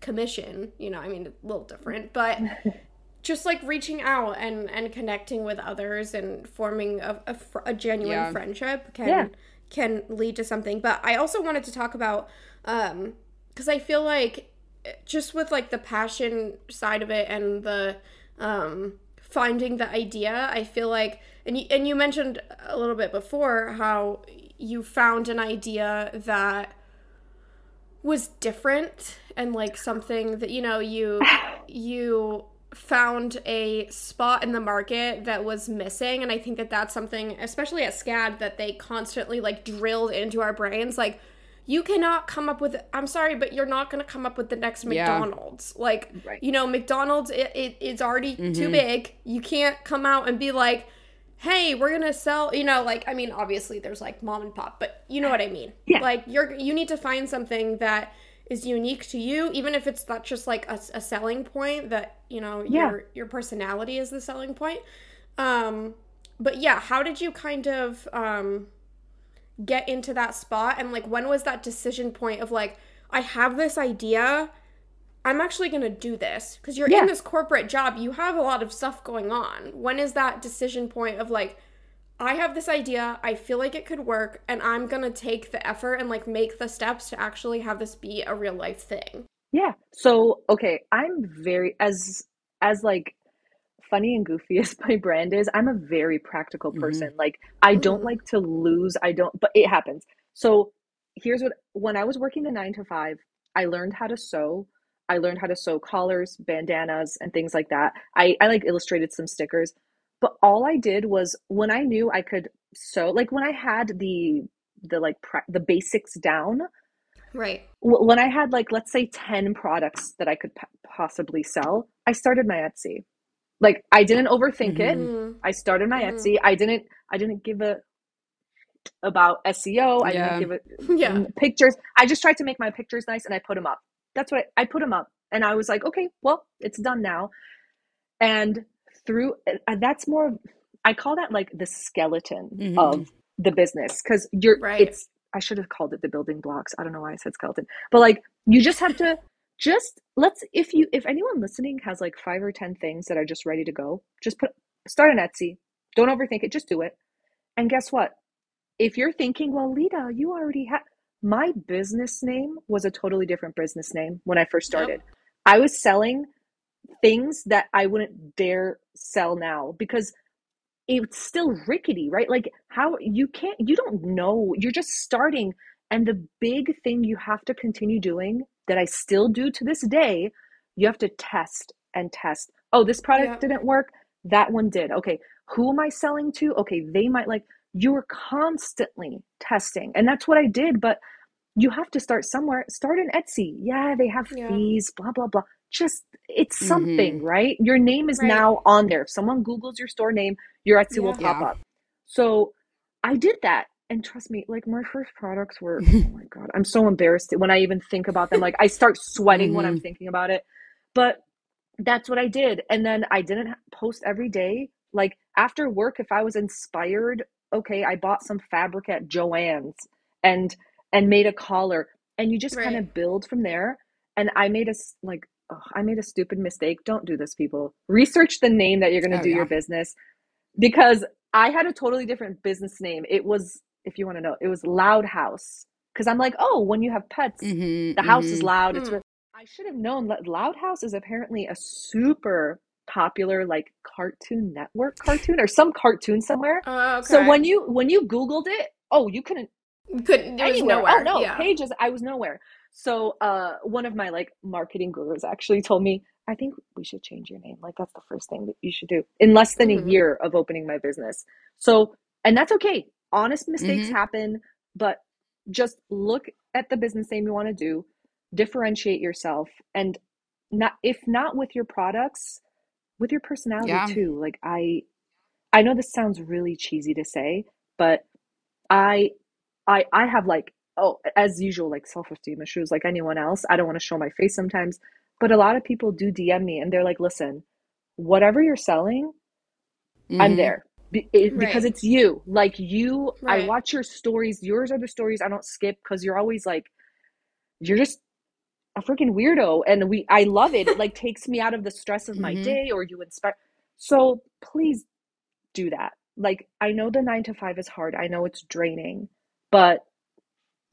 Speaker 3: commission. You know, I mean, a little different, but just like reaching out and and connecting with others and forming a, a, fr- a genuine
Speaker 2: Yeah.
Speaker 3: friendship can
Speaker 1: Yeah.
Speaker 3: can lead to something. But I also wanted to talk about um because I feel like just with like the passion side of it and the um finding the idea, I feel like and you, and you mentioned a little bit before how you found an idea that was different and like something that you know you you found a spot in the market that was missing and i think that that's something especially at scad that they constantly like drilled into our brains like you cannot come up with i'm sorry but you're not going to come up with the next
Speaker 2: Yeah.
Speaker 3: mcdonald's like
Speaker 1: Right.
Speaker 3: you know mcdonald's it, it, it's already
Speaker 2: Mm-hmm.
Speaker 3: too big you can't come out and be like hey we're gonna sell you know like i mean obviously there's like mom and pop but you know what i mean
Speaker 1: Yeah.
Speaker 3: like you're you need to find something that is unique to you even if it's not just like a, a selling point that you know
Speaker 1: Yeah.
Speaker 3: your your personality is the selling point um but yeah how did you kind of um get into that spot and like when was that decision point of like i have this idea i'm actually going to do this because you're
Speaker 1: Yeah.
Speaker 3: in this corporate job you have a lot of stuff going on when is that decision point of like i have this idea i feel like it could work and i'm going to take the effort and like make the steps to actually have this be a real life thing
Speaker 1: Yeah. So, okay, I'm very as as like funny and goofy as my brand is, I'm a very practical
Speaker 2: Mhm.
Speaker 1: person. Like I don't
Speaker 3: Mhm.
Speaker 1: like to lose. I don't but it happens. So, here's what when I was working the 9 to 5, I learned how to sew. I learned how to sew collars, bandanas, and things like that. I I like illustrated some stickers. But all I did was when I knew I could sew, like when I had the the like pra- the basics down,
Speaker 3: right
Speaker 1: when I had like let's say 10 products that I could p- possibly sell, I started my Etsy. Like I didn't overthink it.
Speaker 3: Mm.
Speaker 1: I started my
Speaker 3: Mhm.
Speaker 1: Etsy. I didn't I didn't give a about SEO. I
Speaker 2: Yeah.
Speaker 1: didn't give it
Speaker 3: yeah
Speaker 1: mm, pictures. I just tried to make my pictures nice and I put them up. That's what I, I put them up. And I was like, okay, well, it's done now. And through uh, that's more I call that like the skeleton
Speaker 2: Mhm.
Speaker 1: of the business because you're
Speaker 3: Right.
Speaker 1: it's I should have called it the building blocks. I don't know why I said skeleton. But like you just have to just let's if you if anyone listening has like five or ten things that are just ready to go, just put start an Etsy. Don't overthink it, just do it. And guess what? If you're thinking, well, Lita, you already have my business name was a totally different business name when I first
Speaker 3: Yep.
Speaker 1: started. I was selling things that I wouldn't dare sell now because it's still rickety, right? Like how you can't you don't know. You're just starting and the big thing you have to continue doing that I still do to this day, you have to test and test. Oh, this product
Speaker 3: Yeah.
Speaker 1: didn't work. That one did. Okay, who am I selling to? Okay, they might like you're constantly testing. And that's what I did, but you have to start somewhere. Start an Etsy. Yeah, they have
Speaker 3: Yeah.
Speaker 1: fees, blah blah blah. Just it's something, mm-hmm. right? Your name is
Speaker 3: Right.
Speaker 1: now on there. If someone Googles your store name, your Etsy will pop
Speaker 2: Yeah.
Speaker 1: up. So I did that. And trust me, like my first products were, oh my God, I'm so embarrassed when I even think about them. Like I start sweating when I'm mm-hmm. thinking about it. But that's what I did. And then I didn't post every day. Like after work, if I was inspired, okay, I bought some fabric at Joann's and and made a collar. And you just kind of build from there. And I made a like oh, I made a stupid mistake. Don't do this, people. Research the name that you're going to
Speaker 2: Oh,
Speaker 1: do your business because I had a totally different business name. It was, if you want to know, it was Loud House. Because I'm like, oh, when you have pets,
Speaker 2: Mhm,
Speaker 1: the house is
Speaker 2: mhm.
Speaker 1: loud. It's
Speaker 3: Hmm.
Speaker 1: I should have known that Loud House is apparently a super popular like Cartoon Network cartoon or some cartoon somewhere.
Speaker 3: Uh, okay.
Speaker 1: So when you when you Googled it, oh, you couldn't
Speaker 3: couldn't it was
Speaker 1: anywhere.
Speaker 3: nowhere.
Speaker 1: Oh no,
Speaker 3: yeah.
Speaker 1: pages. I was nowhere. So uh, one of my like marketing gurus actually told me, I think we should change your name. Like that's the first thing that you should do in less than
Speaker 3: Mhm.
Speaker 1: a year of opening my business. So and that's okay. Honest mistakes
Speaker 2: Mhm.
Speaker 1: happen, but just look at the business name you want to do, differentiate yourself, and not if not with your products, with your personality
Speaker 2: Yeah.
Speaker 1: too. Like I, I know this sounds really cheesy to say, but I I I have like oh as usual like self-esteem issues like anyone else. I don't want to show my face sometimes, but a lot of people do DM me and they're like, "Listen, whatever you're selling, I'm
Speaker 2: Mhm.
Speaker 1: there." Be- it- because
Speaker 3: Right.
Speaker 1: it's you. Like you I watch your stories. Yours are the stories I don't skip cuz you're always like you're just a freaking weirdo and we I love it. It like takes me out of the stress of my
Speaker 2: Mhm.
Speaker 1: day or you inspire. So please do that. Like I know the 9 to 5 is hard. I know it's draining, but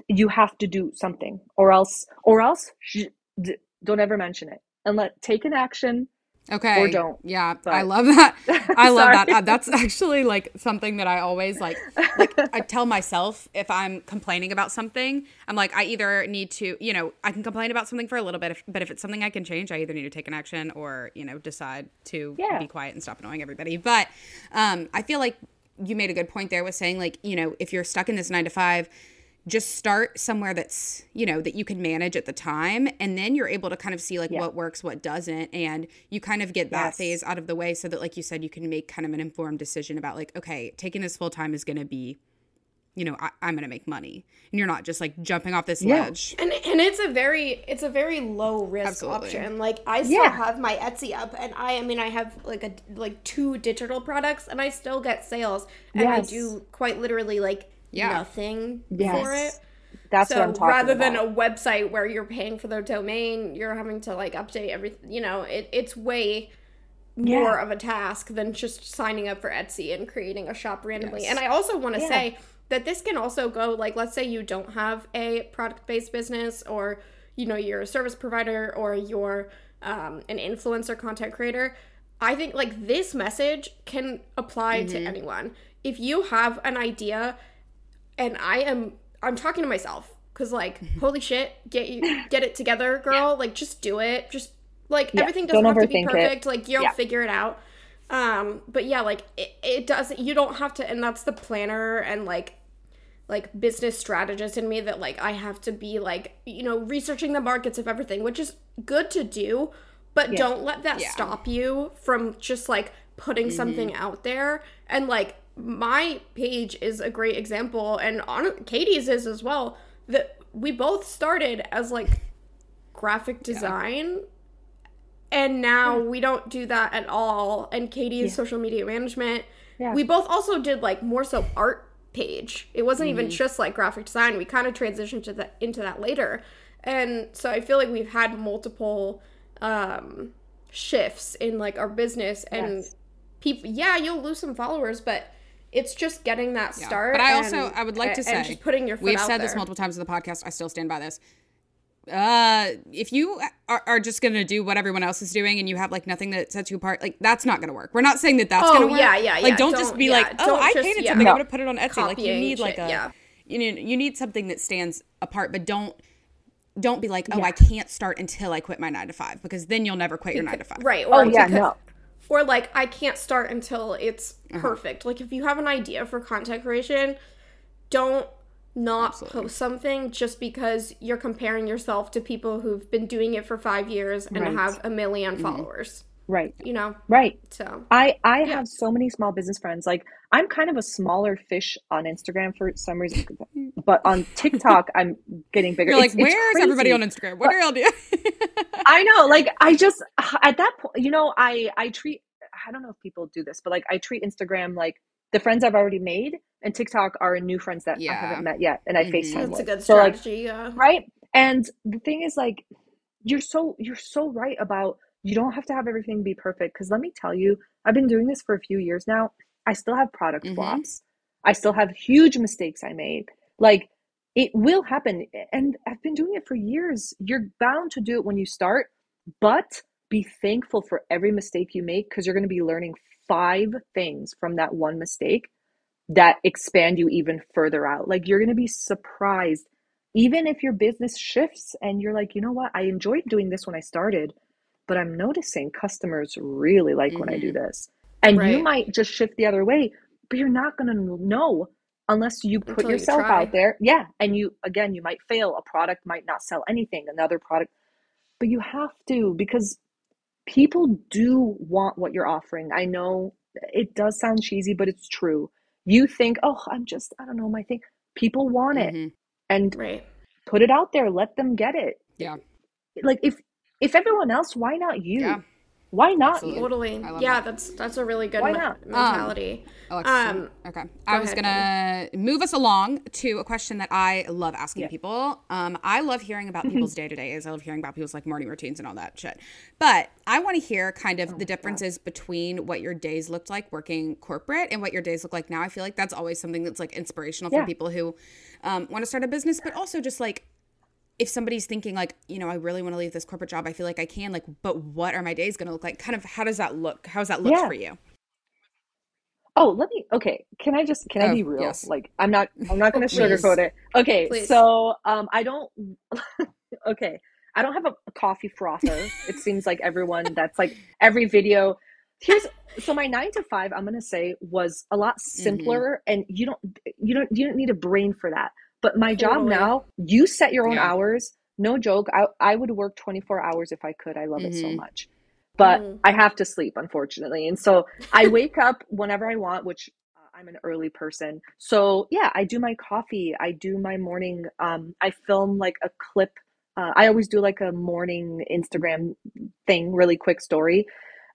Speaker 1: you have to do something or else or else sh- d- don't ever mention it and let take an action
Speaker 2: Okay.
Speaker 1: Or don't,
Speaker 2: Yeah, I love that. I love that. Uh, That's actually like something that I always like. Like I tell myself if I'm complaining about something, I'm like I either need to, you know, I can complain about something for a little bit, if, but if it's something I can change, I either need to take an action or you know decide to
Speaker 1: Yeah.
Speaker 2: be quiet and stop annoying everybody. But um, I feel like you made a good point there with saying like you know if you're stuck in this nine to five just start somewhere that's you know that you can manage at the time and then you're able to kind of see like
Speaker 1: Yeah.
Speaker 2: what works what doesn't and you kind of get that
Speaker 1: Yes.
Speaker 2: phase out of the way so that like you said you can make kind of an informed decision about like okay taking this full time is going to be you know I, i'm going to make money and you're not just like jumping off this
Speaker 1: Yeah.
Speaker 2: ledge
Speaker 3: And and it's a very it's a very low risk
Speaker 2: Absolutely.
Speaker 3: option. Like I still
Speaker 1: Yeah.
Speaker 3: have my Etsy up, and I I mean I have like a like two digital products, and I still get sales, and I do quite literally like
Speaker 2: Yeah.
Speaker 3: nothing for it.
Speaker 1: That's
Speaker 3: so
Speaker 1: what I'm talking
Speaker 3: rather
Speaker 1: about.
Speaker 3: than a website where you're paying for the domain, you're having to like update everything. You know, it, it's way
Speaker 1: Yeah.
Speaker 3: more of a task than just signing up for Etsy and creating a shop randomly.
Speaker 2: Yes.
Speaker 3: And I also want to
Speaker 1: Yeah.
Speaker 3: say that this can also go like let's say you don't have a product based business or you know you're a service provider or you're um, an influencer content creator. I think like this message can apply to
Speaker 1: Mm-hmm.
Speaker 3: anyone. If you have an idea and I am I'm talking to myself because like
Speaker 1: Mm-hmm.
Speaker 3: holy shit, get you get it together, girl. Like just do it. Just like
Speaker 1: Yeah,
Speaker 3: everything doesn't
Speaker 1: don't
Speaker 3: have to be
Speaker 1: overthink it.
Speaker 3: perfect. Like you'll
Speaker 1: Yeah.
Speaker 3: figure it out. Um, but yeah, like it, it doesn't. You don't have to, and that's the planner and like like business strategist in me that like I have to be like you know researching the markets of everything, which is good to do, but don't let that
Speaker 2: Yeah.
Speaker 3: stop you from just like putting something out there and like my page is a great example and on Katie's is as well that we both started as like graphic design and now we don't do that at all and Katie is social media management.
Speaker 1: Yeah.
Speaker 3: we both also did like more so art page. It wasn't
Speaker 1: Mm-hmm.
Speaker 3: even just like graphic design. We kind of transitioned to that into that later. And so i feel like we've had multiple um shifts in like our business and
Speaker 1: Yes.
Speaker 3: people yeah you'll lose some followers but it's just getting that start
Speaker 2: But I
Speaker 3: and-
Speaker 2: also I would like to say
Speaker 3: just putting your foot
Speaker 2: We've
Speaker 3: out
Speaker 2: said this multiple times in the podcast. I still stand by this. Uh, if you are, are just gonna do what everyone else is doing and you have like nothing that sets you apart, like that's not gonna work. We're not saying that that's
Speaker 3: Oh,
Speaker 2: gonna work.
Speaker 3: yeah, yeah,
Speaker 2: Like don't, just
Speaker 3: Don't-
Speaker 2: be
Speaker 3: yeah,
Speaker 2: like, oh,
Speaker 3: don't
Speaker 2: I
Speaker 3: just-
Speaker 2: painted
Speaker 3: yeah.
Speaker 2: something.
Speaker 1: No.
Speaker 2: I'm gonna put it on Etsy. Like you
Speaker 3: Copying
Speaker 2: need like
Speaker 3: shit,
Speaker 2: a,
Speaker 3: yeah.
Speaker 2: you know, you need something that stands apart. But don't don't be like, oh,
Speaker 1: Yeah.
Speaker 2: I can't start until I quit my nine to five because then you'll never quit your nine to five.
Speaker 3: right
Speaker 1: Oh
Speaker 3: or
Speaker 1: yeah, no.
Speaker 3: Or like I can't start until it's
Speaker 2: Uh-huh.
Speaker 3: perfect. Like if you have an idea for content creation, don't not
Speaker 2: Absolutely.
Speaker 3: post something just because you're comparing yourself to people who've been doing it for 5 years and
Speaker 1: Right.
Speaker 3: have a 1000000
Speaker 2: Mm-hmm.
Speaker 3: followers,
Speaker 1: Right.
Speaker 3: you know.
Speaker 1: Right.
Speaker 3: So,
Speaker 1: I I
Speaker 3: Yeah.
Speaker 1: have so many small business friends. Like I'm kind of a smaller fish on Instagram for some reason, but on TikTok I'm getting bigger.
Speaker 2: You're like,
Speaker 1: It's- it's
Speaker 2: where's everybody on. Instagram? What are y'all doing?
Speaker 1: I know. Like I just at that point, you know, I I treat. I don't know if people do this, but like I treat Instagram like the friends I've already made, and TikTok are new friends that I haven't met yet, and I
Speaker 2: Mhm.
Speaker 1: FaceTime
Speaker 3: that's
Speaker 1: with.
Speaker 3: a good
Speaker 1: So like
Speaker 3: strategy. yeah.
Speaker 1: right and the thing is like you're so you're so right about you don't have to have everything be perfect because let me tell you i've been doing this for a few years now. I still have product
Speaker 2: Mhm.
Speaker 1: flops. I still have huge mistakes i made. Like it will happen and i've been doing it for years. You're bound to do it when you start but be thankful for every mistake you make because you're going to be learning five things from that one mistake that expand you even further out. Like you're going to be surprised, even if your business shifts and you're like, you know what, I enjoyed doing this when I started, but I'm noticing customers really like when I do this. And you might just shift the other way, but you're not going to know unless you put
Speaker 3: Until
Speaker 1: yourself
Speaker 3: try.
Speaker 1: out there. Yeah. And you, again, you might fail. A product might not sell anything, another product, but you have to because people do want what you're offering. I know it does sound cheesy, but it's true. You think, oh, I'm just, I don't know, my thing. People want it
Speaker 2: Mhm.
Speaker 1: and
Speaker 3: Right.
Speaker 1: put it out there. Let them get it.
Speaker 2: Yeah.
Speaker 1: Like if if everyone else, why not you?
Speaker 2: Yeah.
Speaker 1: Why not?
Speaker 2: Absolutely.
Speaker 3: Totally. Yeah,
Speaker 2: that.
Speaker 3: that's that's a really good
Speaker 1: Why
Speaker 3: me-
Speaker 1: not?
Speaker 3: mentality.
Speaker 2: Alexis,
Speaker 3: Um,
Speaker 2: okay. I was
Speaker 3: ahead,
Speaker 2: gonna move us along to a question that I love asking
Speaker 1: Yeah.
Speaker 2: people. Um, I love hearing about people's day to days. I love hearing about people's like morning routines and all that shit. But I want to hear kind
Speaker 1: Oh
Speaker 2: of the differences between what your days looked like working corporate and what your days look like now. I feel like that's always something that's like inspirational for people who um, want to start a business, but also just like if somebody's thinking like you know i really want to leave this corporate job i feel like i can like but what are my days going to look like kind of how does that look how does that look
Speaker 1: Yeah.
Speaker 2: for you
Speaker 1: Oh, let me. Okay, can I just can I
Speaker 2: Oh,
Speaker 1: be real?
Speaker 2: yes.
Speaker 1: Like, I'm not. I'm not going to sugarcoat it. Okay,
Speaker 3: Please.
Speaker 1: so um, I don't. okay, I don't have a, a coffee frother. it seems like everyone that's like every video. Here's so my nine to five. I'm going to say was a lot
Speaker 2: Mm-hmm.
Speaker 1: simpler, and you don't you don't you don't need a brain for that. But my job
Speaker 3: Totally.
Speaker 1: now, you set your own
Speaker 2: Yeah.
Speaker 1: hours. No joke. I I would work 24 hours if I could. I love it so
Speaker 2: Mhm.
Speaker 1: much but
Speaker 3: Mm.
Speaker 1: I have to sleep, unfortunately. And so I wake up whenever I want, which uh, I'm an early person. So yeah, I do my coffee. I do my morning. Um, I film like a clip. Uh, I always do like a morning Instagram thing, really quick story.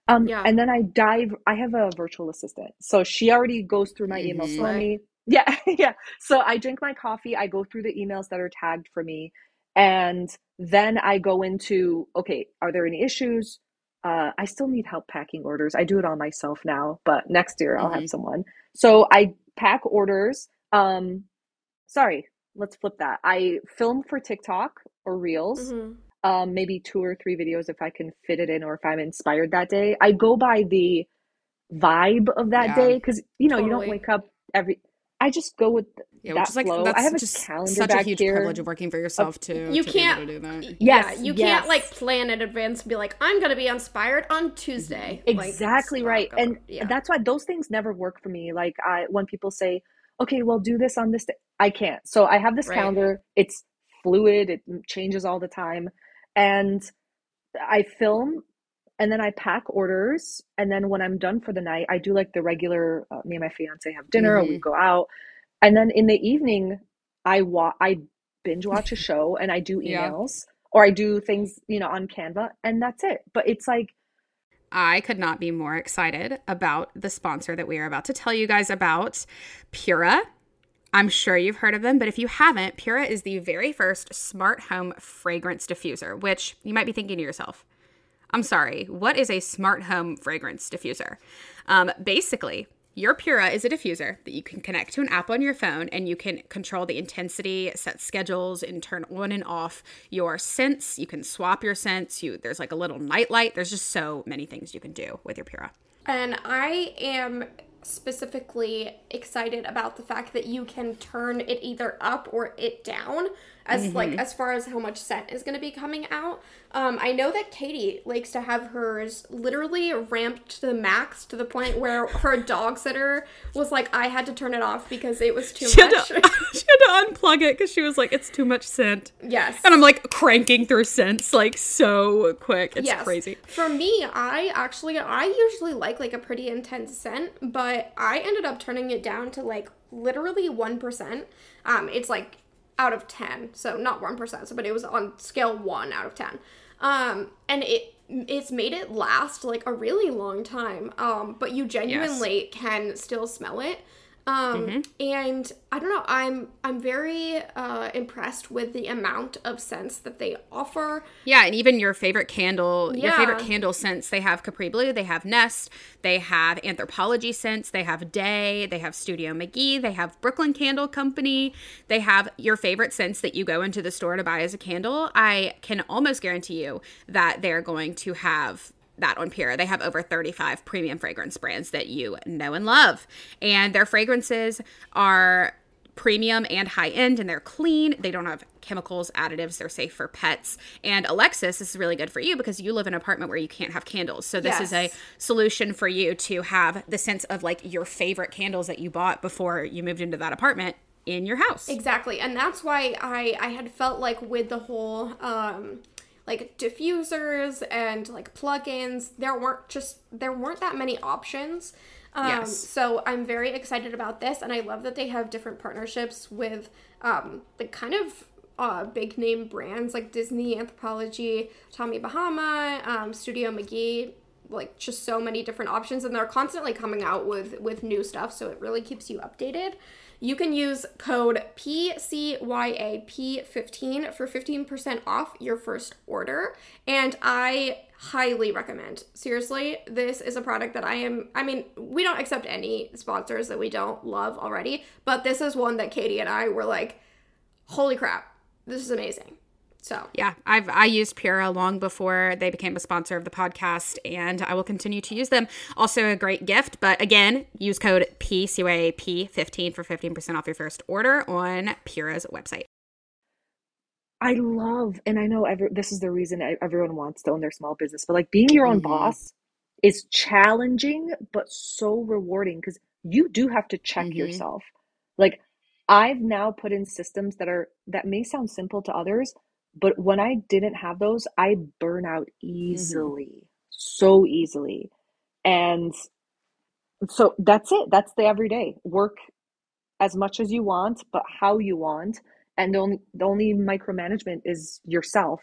Speaker 1: Um,
Speaker 3: Yeah.
Speaker 1: and then I dive. I have a virtual assistant, so she already goes through my emails
Speaker 2: Mhm.
Speaker 1: for me. Yeah, yeah. So I drink my coffee. I go through the emails that are tagged for me, and then I go into okay, are there any issues? Uh, I still need help packing orders. I do it all myself now, but next year I'll have
Speaker 2: Mhm.
Speaker 1: someone. So I pack orders. Um, sorry, let's flip that. I film for TikTok or Reels
Speaker 3: mm-hmm.
Speaker 1: um, maybe two or three videos if I can fit it in or if I'm inspired that day. I go by the vibe of that
Speaker 2: Yeah.
Speaker 1: day because you know you don't wake up every. I just go with
Speaker 2: yeah
Speaker 1: that
Speaker 2: which is like
Speaker 1: flow.
Speaker 2: that's
Speaker 1: I have a
Speaker 2: just
Speaker 1: calendar
Speaker 2: such a huge
Speaker 1: here.
Speaker 2: privilege of working for yourself too
Speaker 3: You
Speaker 2: to
Speaker 3: can't-
Speaker 2: be able to do that
Speaker 1: Yes,
Speaker 3: yeah, you
Speaker 1: yes.
Speaker 3: can't like plan in advance and be like, I'm gonna be inspired on Tuesday.
Speaker 1: Exactly
Speaker 3: not
Speaker 1: right. And
Speaker 3: yeah.
Speaker 1: that's why those things never work for me. Like I when people say, "Okay, well do this on this day." I can't. So I have this
Speaker 3: Right.
Speaker 1: calendar. It's fluid. It changes all the time. And I film and then I pack orders and then when I'm done for the night, I do like the regular uh, me and my fiance have dinner or we go out. And then in the evening, I wa- I binge watch a show and I do
Speaker 2: Yeah.
Speaker 1: emails or I do things, you know, on Canva and that's it. But it's like
Speaker 2: I could not be more excited about the sponsor that we are about to tell you guys about, Pura. I'm sure you've heard of them, but if you haven't, Pura is the very first smart home fragrance diffuser, which you might be thinking to yourself, I'm sorry, what is a smart home fragrance diffuser? Um, basically, your Pura is a diffuser that you can connect to an app on your phone and you can control the intensity, set schedules, and turn on and off your scents. You can swap your scents. You there's like a little night light. There's just so many things you can do with your Pura.
Speaker 3: And I am specifically excited about the fact that you can turn it either up or it down as like as far as how much scent is going to be coming out. Um, I know that Katie likes to have hers literally ramped to the max to the point where her dog sitter was like, I had to turn it off because it was too
Speaker 2: She had,
Speaker 3: much.
Speaker 2: to, she had to unplug it because she was like, it's too much scent.
Speaker 3: yes.
Speaker 2: And I'm like cranking through scents like so quick. It's
Speaker 3: Yes.
Speaker 2: crazy.
Speaker 3: For me, I actually I usually like like a pretty intense scent, but I ended up turning it down to like literally 1%. Um it's like out of 10. So not 1%, so but it was on scale 1 out of 10. Um and it it's made it last like a really long time. Um but you genuinely can still smell it. Um and I don't know, I'm I'm very uh impressed with the amount of scents that they offer.
Speaker 2: Yeah, and even your favorite candle, yeah. your favorite candle scents, they have Capri Blue, they have Nest, they have Anthropologie scents, they have Day, they have Studio McGee, they have Brooklyn Candle Company, they have your favorite scents that you go into the store to buy as a candle. I can almost guarantee you that they're going to have that on Pura. They have over 35 premium fragrance brands that you know and love. And their fragrances are premium and high end and they're clean. They don't have chemicals, additives, they're safe for pets. And Alexis, this is really good for you because you live in an apartment where you can't have candles. So this is a solution for you to have the sense of like your favorite candles that you bought before you moved into that apartment in your house.
Speaker 3: Exactly. And that's why I I had felt like with the whole um like diffusers and like plugins, there weren't just there weren't that many options. Um,
Speaker 2: Yes.
Speaker 3: So I'm very excited about this, and I love that they have different partnerships with um, like kind of uh, big name brands like Disney, Anthropologie, Tommy Bahama, um, Studio McGee. like just so many different options and they're constantly coming out with with new stuff so it really keeps you updated you can use code PCYAP15 for 15% off your first order. And I highly recommend. Seriously, this is a product that I am, I mean, we don't accept any sponsors that we don't love already, but this is one that Katie and I were like, holy crap, this is amazing. So
Speaker 2: yeah, I've I used Pura long before they became a sponsor of the podcast, and I will continue to use them. Also, a great gift, but again, use code PCYAP15 for 15% off your first order on Pura's website.
Speaker 1: I love, and I know every, this is the reason everyone wants to own their small business, but like being your own mm-hmm. boss is challenging, but so rewarding because you do have to check mm-hmm. yourself. Like I've now put in systems that are that may sound simple to others, but when I didn't have those, I burn out mm-hmm. easily, mm-hmm. so easily. And so that's it. That's the everyday work as much as you want, but how you want. And the only the only micromanagement is yourself.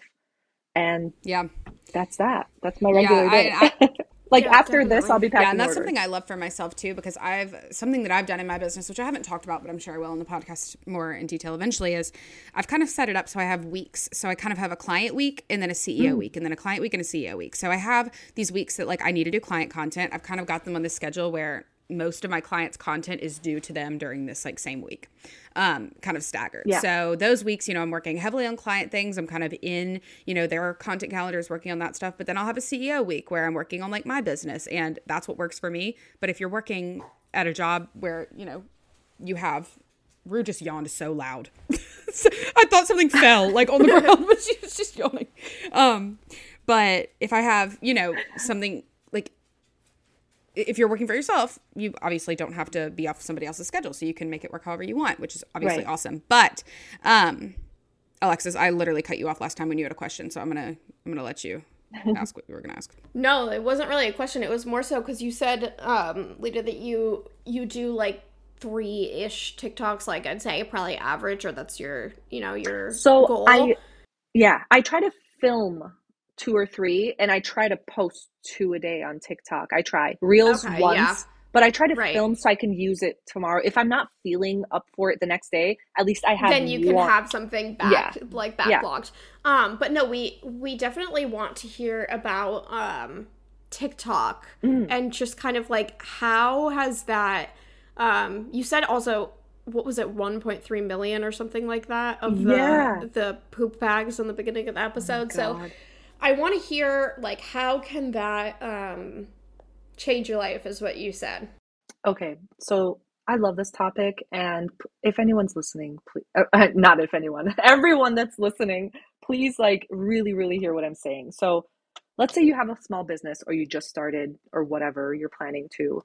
Speaker 1: And
Speaker 2: yeah,
Speaker 1: that's that. That's my regular yeah, day. I, I, like yeah, after definitely. this, I'll be packing.
Speaker 2: Yeah, and that's
Speaker 1: orders.
Speaker 2: something I love for myself too, because I've something that I've done in my business, which I haven't talked about, but I'm sure I will in the podcast more in detail eventually. Is I've kind of set it up so I have weeks. So I kind of have a client week and then a CEO mm. week, and then a client week and a CEO week. So I have these weeks that like I need to do client content. I've kind of got them on the schedule where most of my clients' content is due to them during this like same week, um, kind of staggered. Yeah. So those weeks, you know, I'm working heavily on client things. I'm kind of in, you know, their content calendars working on that stuff. But then I'll have a CEO week where I'm working on like my business, and that's what works for me. But if you're working at a job where you know you have Rue just yawned so loud. I thought something fell like on the ground, but she was just yawning. Um, but if I have, you know, something if you're working for yourself, you obviously don't have to be off somebody else's schedule, so you can make it work however you want, which is obviously right. awesome. But um, Alexis, I literally cut you off last time when you had a question, so I'm gonna I'm gonna let you ask what you were gonna ask.
Speaker 3: No, it wasn't really a question. It was more so because you said, um, Lita, that you you do like three ish TikToks, like I'd say probably average, or that's your you know your
Speaker 1: so
Speaker 3: goal.
Speaker 1: I yeah I try to film two or three and I try to post two a day on TikTok. I try reels okay, once, yeah. but I try to right. film so I can use it tomorrow. If I'm not feeling up for it the next day, at least I have
Speaker 3: Then you can have something back yeah. like backlogged. Yeah. Um but no, we we definitely want to hear about um TikTok mm. and just kind of like how has that um you said also what was it 1.3 million or something like that of the yeah. the poop bags in the beginning of the episode oh so I want to hear like how can that um change your life is what you said.
Speaker 1: Okay. So I love this topic and if anyone's listening, please uh, uh not if anyone, everyone that's listening, please like really really hear what I'm saying. So let's say you have a small business or you just started or whatever you're planning to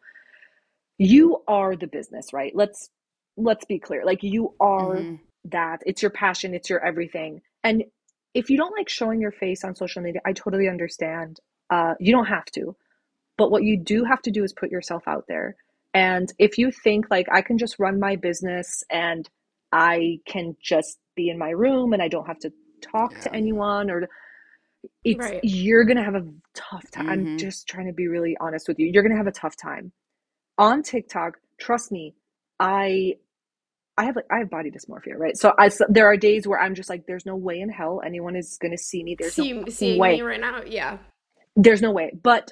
Speaker 1: you are the business, right? Let's let's be clear. Like you are mm-hmm. that. It's your passion, it's your everything. And if you don't like showing your face on social media, I totally understand. Uh, you don't have to. But what you do have to do is put yourself out there. And if you think like I can just run my business and I can just be in my room and I don't have to talk yeah. to anyone or it's right. you're gonna have a tough time. Mm-hmm. I'm just trying to be really honest with you. You're gonna have a tough time. On TikTok, trust me, I I have like I have body dysmorphia, right? So I so there are days where I'm just like, there's no way in hell anyone is gonna see me. There's see, no
Speaker 3: seeing
Speaker 1: way.
Speaker 3: me right now, yeah.
Speaker 1: There's no way. But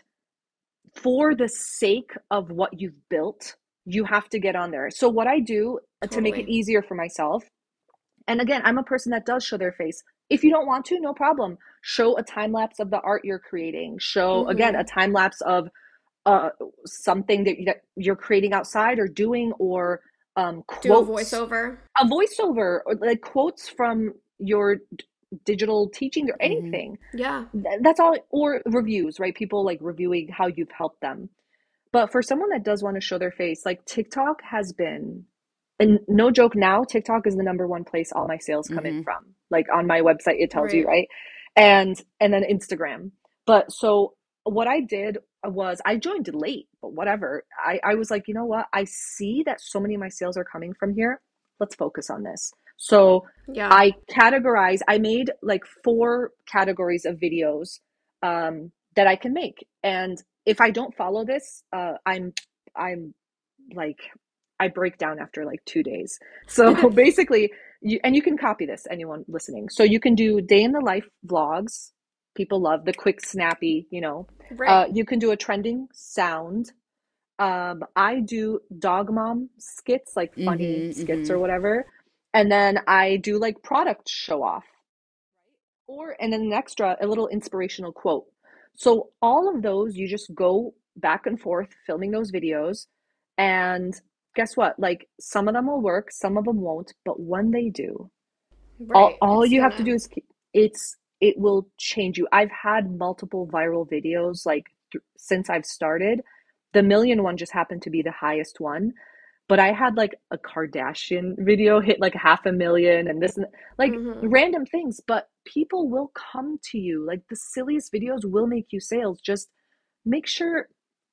Speaker 1: for the sake of what you've built, you have to get on there. So what I do totally. to make it easier for myself, and again, I'm a person that does show their face. If you don't want to, no problem. Show a time lapse of the art you're creating. Show mm-hmm. again a time lapse of uh something that you're creating outside or doing or um quotes,
Speaker 3: do a voiceover
Speaker 1: a voiceover or like quotes from your d- digital teaching or mm-hmm. anything
Speaker 3: mm-hmm. yeah
Speaker 1: that's all or reviews right people like reviewing how you've helped them but for someone that does want to show their face like tiktok has been and no joke now tiktok is the number one place all my sales come mm-hmm. in from like on my website it tells right. you right and and then instagram but so what i did was I joined late, but whatever. I, I was like, you know what? I see that so many of my sales are coming from here. Let's focus on this. So yeah. I categorize, I made like four categories of videos um, that I can make. And if I don't follow this, uh, I'm I'm like I break down after like two days. So basically, you and you can copy this. Anyone listening, so you can do day in the life vlogs. People love the quick, snappy. You know,
Speaker 3: Right.
Speaker 1: uh, you can do a trending sound. Um, I do dog mom skits, like funny
Speaker 2: Mhm,
Speaker 1: skits
Speaker 2: mhm.
Speaker 1: or whatever, and then I do like product show off or and then an extra a little inspirational quote so all of those you just go back and forth filming those videos and guess what like some of them will work some of them won't but when they do all,
Speaker 3: right.
Speaker 1: all
Speaker 3: It's
Speaker 1: you have to
Speaker 3: gonna-
Speaker 1: do is keep, it's it will change you. I've had multiple viral videos like th- since i've started. The million one just happened to be the highest one but i had like a kardashian video hit like half a million and this and like
Speaker 3: Mhm.
Speaker 1: random things but people will come to you. Like the silliest videos will make you sales. Just make sure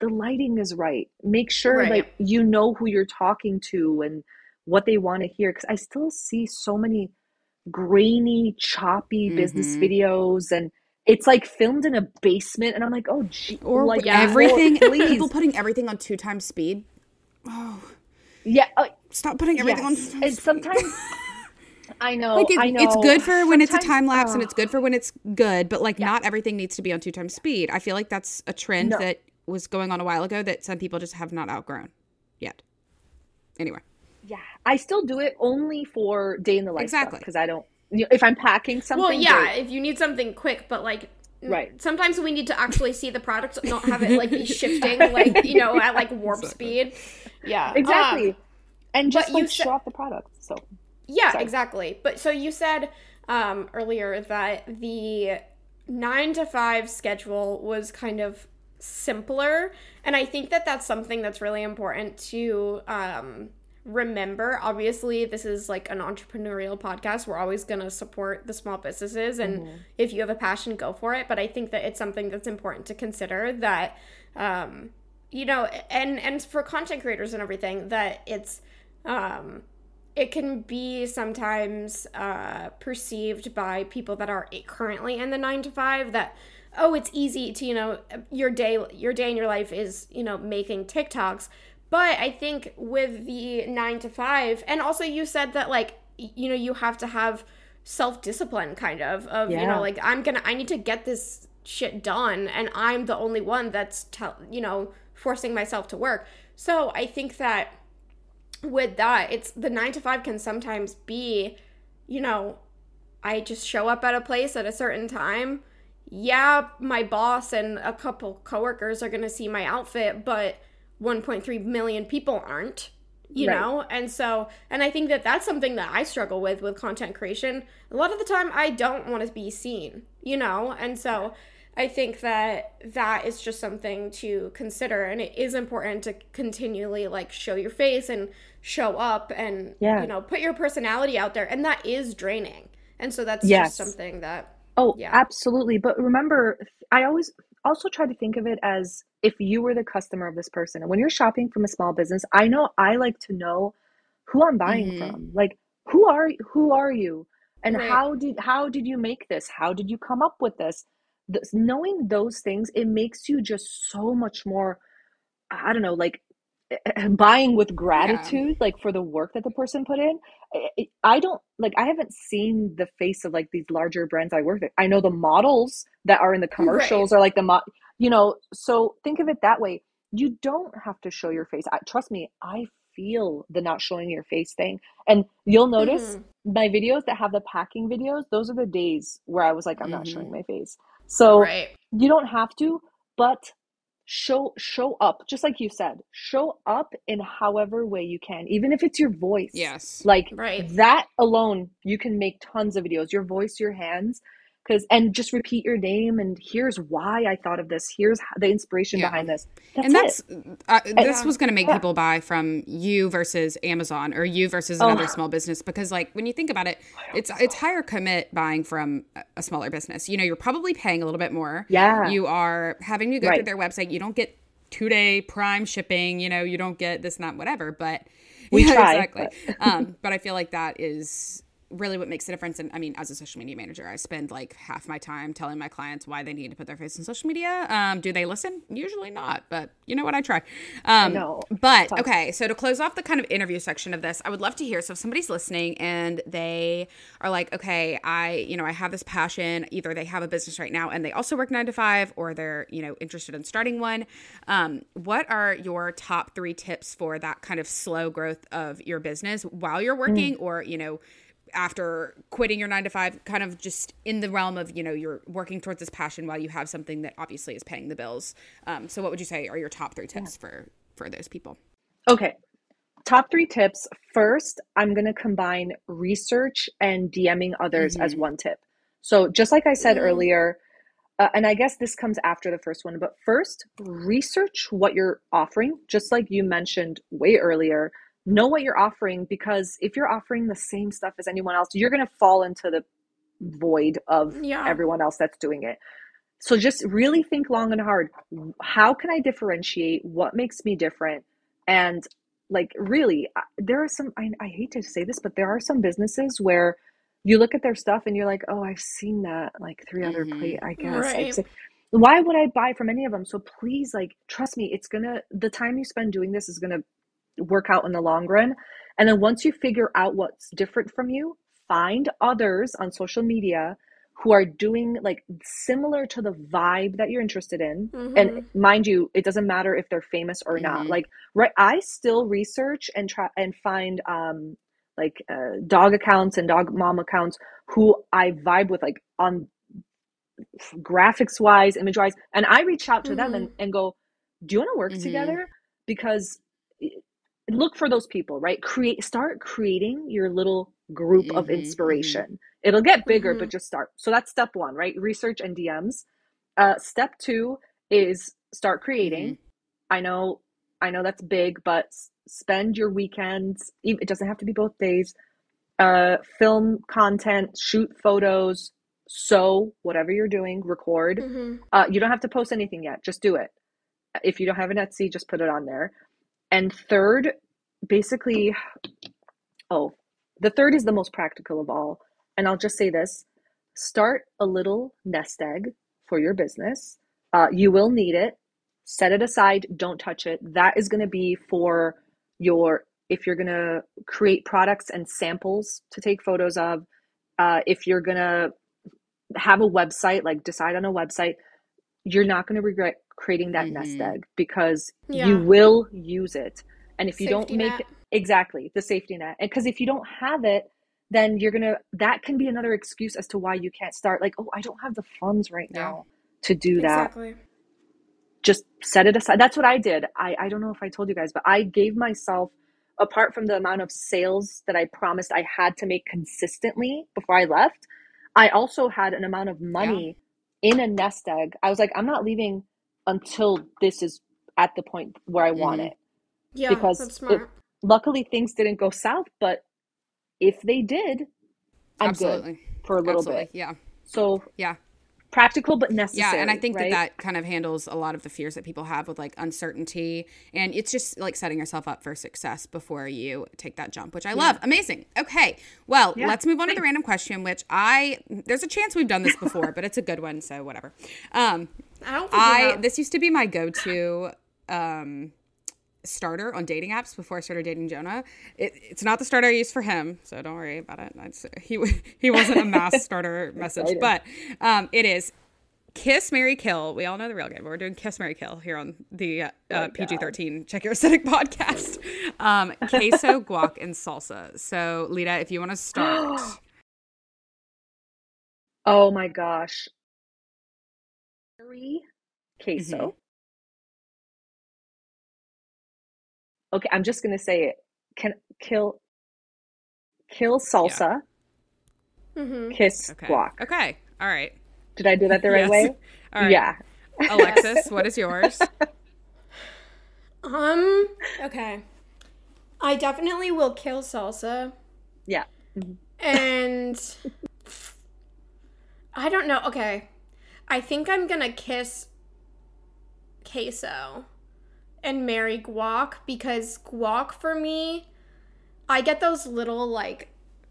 Speaker 1: the lighting is right. Make sure
Speaker 3: Right.
Speaker 1: like you know who you're talking to and what they want to hear because i still see so many grainy choppy business
Speaker 2: Mhm.
Speaker 1: videos and it's like filmed in a basement and i'm like oh gee,
Speaker 2: Or
Speaker 1: like
Speaker 3: Yeah.
Speaker 2: everything,
Speaker 1: Lord, please
Speaker 2: people putting everything on two times speed. Oh,
Speaker 1: yeah uh,
Speaker 2: stop putting everything on two
Speaker 1: yes.
Speaker 2: times
Speaker 1: and sometimes i know
Speaker 2: like it,
Speaker 1: i know
Speaker 2: it's good for when it's a time lapse and
Speaker 1: oh.
Speaker 2: it's good for when it's good but like not everything needs to be on two times speed i feel like that's a trend
Speaker 1: No.
Speaker 2: that was going on a while ago that some people just have not outgrown yet anyway
Speaker 1: Yeah, I still do it only for day in the life
Speaker 2: Exactly.
Speaker 1: because I don't. You know, if I'm packing something,
Speaker 3: Well, yeah,
Speaker 1: great.
Speaker 3: if you need something quick, but like
Speaker 1: Right.
Speaker 3: Sometimes we need to actually see the product, not have it like be shifting, like you know, at like warp speed. Yeah,
Speaker 1: exactly,
Speaker 3: Um,
Speaker 1: and just
Speaker 3: but you
Speaker 1: like
Speaker 3: said-
Speaker 1: show off the product. So
Speaker 3: Yeah,
Speaker 1: Sorry.
Speaker 3: exactly. But so you said um, earlier that the nine to five schedule was kind of simpler, and I think that that's something that's really important to um, remember. Obviously, this is like an entrepreneurial podcast. We're always going to support the small businesses, and if you have a passion, go for it. But I think that it's something that's important to consider that. Um, you know and and for content creators and everything that it's um it can be sometimes uh, perceived by people that are currently in the nine to five that oh it's easy to you know your day your day in your life is you know making tiktoks but i think with the nine to five and also you said that like you know you have to have self-discipline kind of of you know like i'm gonna i need to get this shit done and i'm the only one that's tell you know forcing myself to work. So i think that with that it's the nine to five can sometimes be you know i just show up at a place at a certain time. Yeah my boss and a couple coworkers are going to see my outfit but 1.3 million people aren't you
Speaker 1: Right.
Speaker 3: know and so and i think that that's something that i struggle with with content creation a lot of the time i don't want to be seen you know and so i think that that is just something to consider and it is important to continually like show your face and show up and
Speaker 1: Yeah.
Speaker 3: you know put your personality out there and that is draining and so that's
Speaker 1: Yes.
Speaker 3: just something that
Speaker 1: Oh,
Speaker 3: Yeah.
Speaker 1: absolutely. But remember, I always also try to think of it as if you were the customer of this person. And when you're shopping from a small business, I know I like to know who I'm buying
Speaker 2: Mhm.
Speaker 1: from. Like, who are who are you? And
Speaker 3: Right.
Speaker 1: how did how did you make this? How did you come up with this? Th- knowing those things, it makes you just so much more I don't know, like buying with gratitude, like for the work that the person put in. I- I don't like, I haven't seen the face of like these larger brands I work with. I know the models that are in the commercials are like the, mo- you know, so think of it that way. You don't have to show your face. I, trust me, I feel the not showing your face thing. And you'll notice
Speaker 3: Mhm.
Speaker 1: my videos that have the packing videos, those are the days where I was like, I'm not
Speaker 2: Mhm.
Speaker 1: showing my face. So,
Speaker 3: right
Speaker 1: you don't have to but show show up just like you said show up in however way you can even if it's your voice.
Speaker 2: Yes.
Speaker 1: Like
Speaker 3: Right.
Speaker 1: that alone you can make tons of videos. Your voice your hands because and just repeat your name and here's why i thought of this here's the inspiration
Speaker 2: Yeah.
Speaker 1: behind this that's
Speaker 2: and that's this was going to make
Speaker 1: Yeah.
Speaker 2: people buy from you versus Amazon or you versus
Speaker 1: Oh.
Speaker 2: another small business because like when you think about it it's it's higher commit buying from a- smaller business you know you're probably paying a little bit more
Speaker 1: Yeah.
Speaker 2: you are having to go through their website you don't get two day prime shipping you know you don't get this not whatever but
Speaker 1: We
Speaker 2: yeah,
Speaker 1: try,
Speaker 2: exactly um but I feel like that is really what makes the difference. And I mean, as a social media manager, I spend like half my time telling my clients why they need to put their face in social media. Um, do they listen? Usually not, but you know what? I try. Um. But okay, so to close off the kind of interview section of this, I would love to hear. So if somebody's listening and they are like, okay, I, you know, I have this passion. Either they have a business right now and they also work nine to five, or they're, you know, interested in starting one. Um, what are your top three tips for that kind of slow growth of your business while you're working, mm. or you know? After quitting your nine to five, kind of just in the realm of, you know, you're working towards this passion while you have something that obviously is paying the bills. Um, so what would you say are your top three tips yeah. for, for those people?
Speaker 1: Okay. Top three tips. First, I'm going to combine research and DMing others mm-hmm. as one tip. So just like I said mm-hmm. earlier, uh, and I guess this comes after the first one, but first, research what you're offering, just like you mentioned way earlier know what you're offering because if you're offering the same stuff as anyone else, you're going to fall into the void of yeah. everyone else that's doing it. So just really think long and hard. How can I differentiate? What makes me different? And like really, there are some, I, I hate to say this, but there are some businesses where you look at their stuff and you're like, oh, I've seen that like 3 other mm-hmm. plate, I guess. Right. Like, why would I buy from any of them? So please, like, trust me, it's gonna, the time you spend doing this is gonna work out in the long run. And then once you figure out what's different from you, find others on social media who are doing like similar to the vibe that you're interested in. Mm-hmm. And mind you, it doesn't matter if they're famous or mm-hmm. not. Like right I still research and try and find um like uh, dog accounts and dog mom accounts who I vibe with like on graphics wise, image wise, and I reach out to mm-hmm. them and, and go, Do you want to work mm-hmm. together? Because look for those people, right? Create start creating your little group mm-hmm, of mm-hmm. inspiration. Mm-hmm. It'll get bigger, mm-hmm. but just start. So that's step 1, right? Research and DMs. Uh step 2 is start creating. Mm-hmm. I know I know that's big, but spend your weekends, it doesn't have to be both days. Uh film content, shoot photos, sew whatever you're doing, record. Mm-hmm. Uh you don't have to post anything yet. Just do it. If you don't have an Etsy, just put it on there. And third, basically, oh, the third is the most practical of all. And I'll just say this start a little nest egg for your business. Uh, you will need it. Set it aside. Don't touch it. That is going to be for your, if you're going to create products and samples to take photos of, uh, if you're going to have a website, like decide on a website, you're not going to regret creating that mm-hmm. nest egg because yeah. you will use it. And if you safety don't make net. exactly the safety net, and because if you don't have it, then you're gonna that can be another excuse as to why you can't start. Like, oh, I don't have the funds right yeah. now to do that. Exactly. Just set it aside. That's what I did. I I don't know if I told you guys, but I gave myself apart from the amount of sales that I promised I had to make consistently before I left, I also had an amount of money yeah. in a nest egg. I was like, I'm not leaving until this is at the point where I want mm-hmm. it.
Speaker 3: Yeah, because. It,
Speaker 1: luckily things didn't go south, but if they did, I'm Absolutely. good for a little Absolutely. bit.
Speaker 2: Yeah.
Speaker 1: So
Speaker 2: yeah,
Speaker 1: practical but necessary.
Speaker 2: Yeah, and I think
Speaker 1: right?
Speaker 2: that that kind of handles a lot of the fears that people have with like uncertainty, and it's just like setting yourself up for success before you take that jump, which I yeah. love. Amazing. Okay, well, yeah. let's move on to the random question, which I there's a chance we've done this before, but it's a good one, so whatever. Um, I don't. I this used to be my go-to. Um, starter on dating apps before I started dating Jonah. It, it's not the starter I used for him, so don't worry about it. He he wasn't a mass starter message, but um, it is Kiss Marry Kill. We all know the real game, but we're doing Kiss Marry Kill here on the uh, uh, PG thirteen Check Your Aesthetic podcast. Um, queso, guac, and salsa. So Lita, if you want to start.
Speaker 1: oh my gosh. Queso. Mm-hmm. okay, I'm just gonna say it. Can kill kill salsa. Yeah. Mm-hmm. Kiss
Speaker 2: okay.
Speaker 1: guac.
Speaker 2: Okay. All right.
Speaker 1: Did I do that the right yes. way?
Speaker 2: All right.
Speaker 1: Yeah.
Speaker 2: Alexis, what is yours?
Speaker 3: Um. Okay. I definitely will kill salsa.
Speaker 1: Yeah.
Speaker 3: Mm-hmm. And I don't know. Okay. I think I'm gonna kiss queso and marry guac because guac for me, I get those little like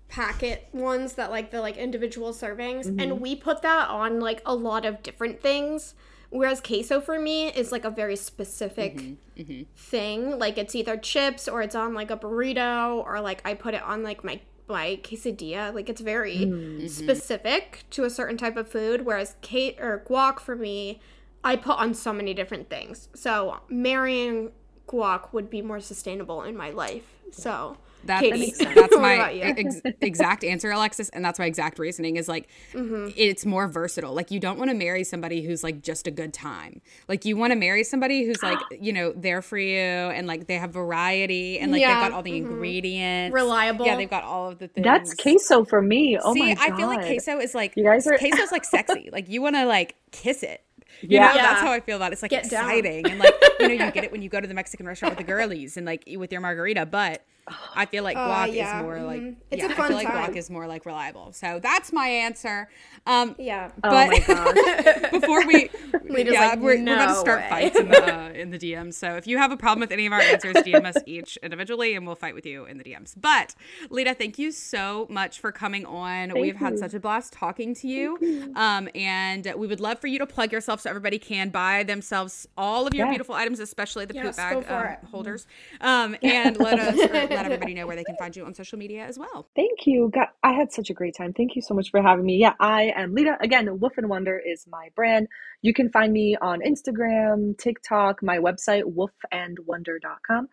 Speaker 3: packet ones that like the like individual servings and mm-hmm. we put that on like a lot of different things whereas queso for me is like a very specific mm-hmm. Mm-hmm. thing. Like it's either chips or it's on like a burrito or like i put it on like my my quesadilla like it's very mm-hmm. specific to a certain type of food whereas kate or guac for me i put on so many different things. So marrying guac would be more sustainable in my life. So
Speaker 2: That,
Speaker 3: Katie,
Speaker 2: that's my ex- exact answer, Alexis, and that's my exact reasoning is like
Speaker 3: Mm-hmm.
Speaker 2: it's more versatile. Like you don't want to marry somebody who's like just a good time. Like you want to marry somebody who's like you know there for you and like they have variety and like
Speaker 3: Yeah,
Speaker 2: they've got all the ingredients,
Speaker 3: Reliable.
Speaker 2: Yeah, they've got all of the things.
Speaker 1: That's queso for me. Oh
Speaker 2: See,
Speaker 1: my god.
Speaker 2: I feel like queso is like
Speaker 1: You guys are-
Speaker 2: queso's like sexy. Like you want to like kiss it. You
Speaker 1: Yeah.
Speaker 2: know,
Speaker 3: Yeah.
Speaker 2: that's how I feel about it. It's like
Speaker 3: Get down.
Speaker 2: exciting and like you know you get it when you go to the Mexican restaurant with the girlies and like with your margarita, but I feel like guac
Speaker 3: Uh, yeah,
Speaker 2: is more like
Speaker 3: mhm. It's
Speaker 2: yeah,
Speaker 3: a
Speaker 2: I
Speaker 3: fun
Speaker 2: feel like
Speaker 3: time.
Speaker 2: guac is more like reliable. So that's my answer. Um,
Speaker 3: yeah
Speaker 1: Oh
Speaker 2: but-
Speaker 1: my god.
Speaker 2: before we
Speaker 3: Lita's
Speaker 2: yeah
Speaker 3: like,
Speaker 2: we're, we're about to start
Speaker 3: way."
Speaker 2: fights in the, uh, in the DMs. So if you have a problem with any of our answers, DM us each individually, and we'll fight with you in the DMs. But Lita, thank you so much for coming on. We've had such a blast talking to you, um, and we would love for you to plug yourself so everybody can buy themselves all of your
Speaker 1: Yeah.
Speaker 2: beautiful items, especially the
Speaker 3: Yes,
Speaker 2: poop bag um, holders, um, and let us let everybody know where they can find you on social media as well.
Speaker 1: Thank you. God, I had such a great time. Thank you so much for having me. Yeah, I am Lita. Again, Woof and Wonder is my brand. You can find me on Instagram, TikTok, my website, woofandwonder.com.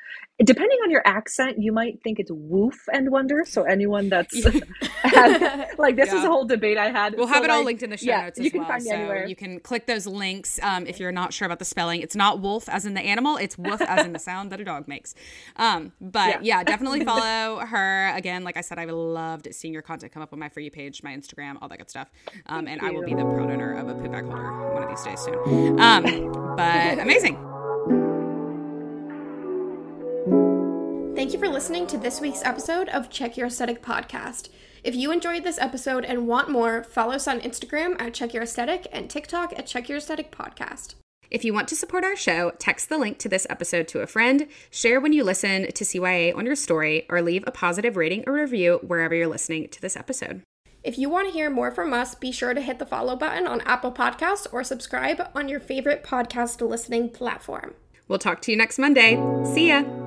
Speaker 1: Depending on your accent, you might think it's woof and wonder. So anyone that's had, like this is a whole debate I had.
Speaker 2: We'll
Speaker 1: So,
Speaker 2: have it all linked in the show
Speaker 1: yeah,
Speaker 2: notes
Speaker 1: you
Speaker 2: as
Speaker 1: can
Speaker 2: well.
Speaker 1: find me
Speaker 2: so
Speaker 1: anywhere.
Speaker 2: you can click those links um, if you're not sure about the spelling. It's not wolf as in the animal, it's woof as in the sound that a dog makes. Um, but yeah.
Speaker 1: Yeah.
Speaker 2: definitely follow her. Again, like I said, I loved seeing your content come up on my For You page, my Instagram, all that good stuff. Um, and I will be the proud owner of a poop bag holder one of these days soon. Um, but amazing.
Speaker 3: Thank you for listening to this week's episode of Check Your Aesthetic podcast. If you enjoyed this episode and want more, follow us on Instagram at Check Your Aesthetic and TikTok at Check Your Aesthetic Podcast.
Speaker 2: If you want to support our show, text the link to this episode to a friend, share when you listen to CYA on your story, or leave a positive rating or review wherever you're listening to this episode.
Speaker 3: If you want to hear more from us, be sure to hit the follow button on Apple Podcasts or subscribe on your favorite podcast listening platform.
Speaker 2: We'll talk to you next Monday. See ya.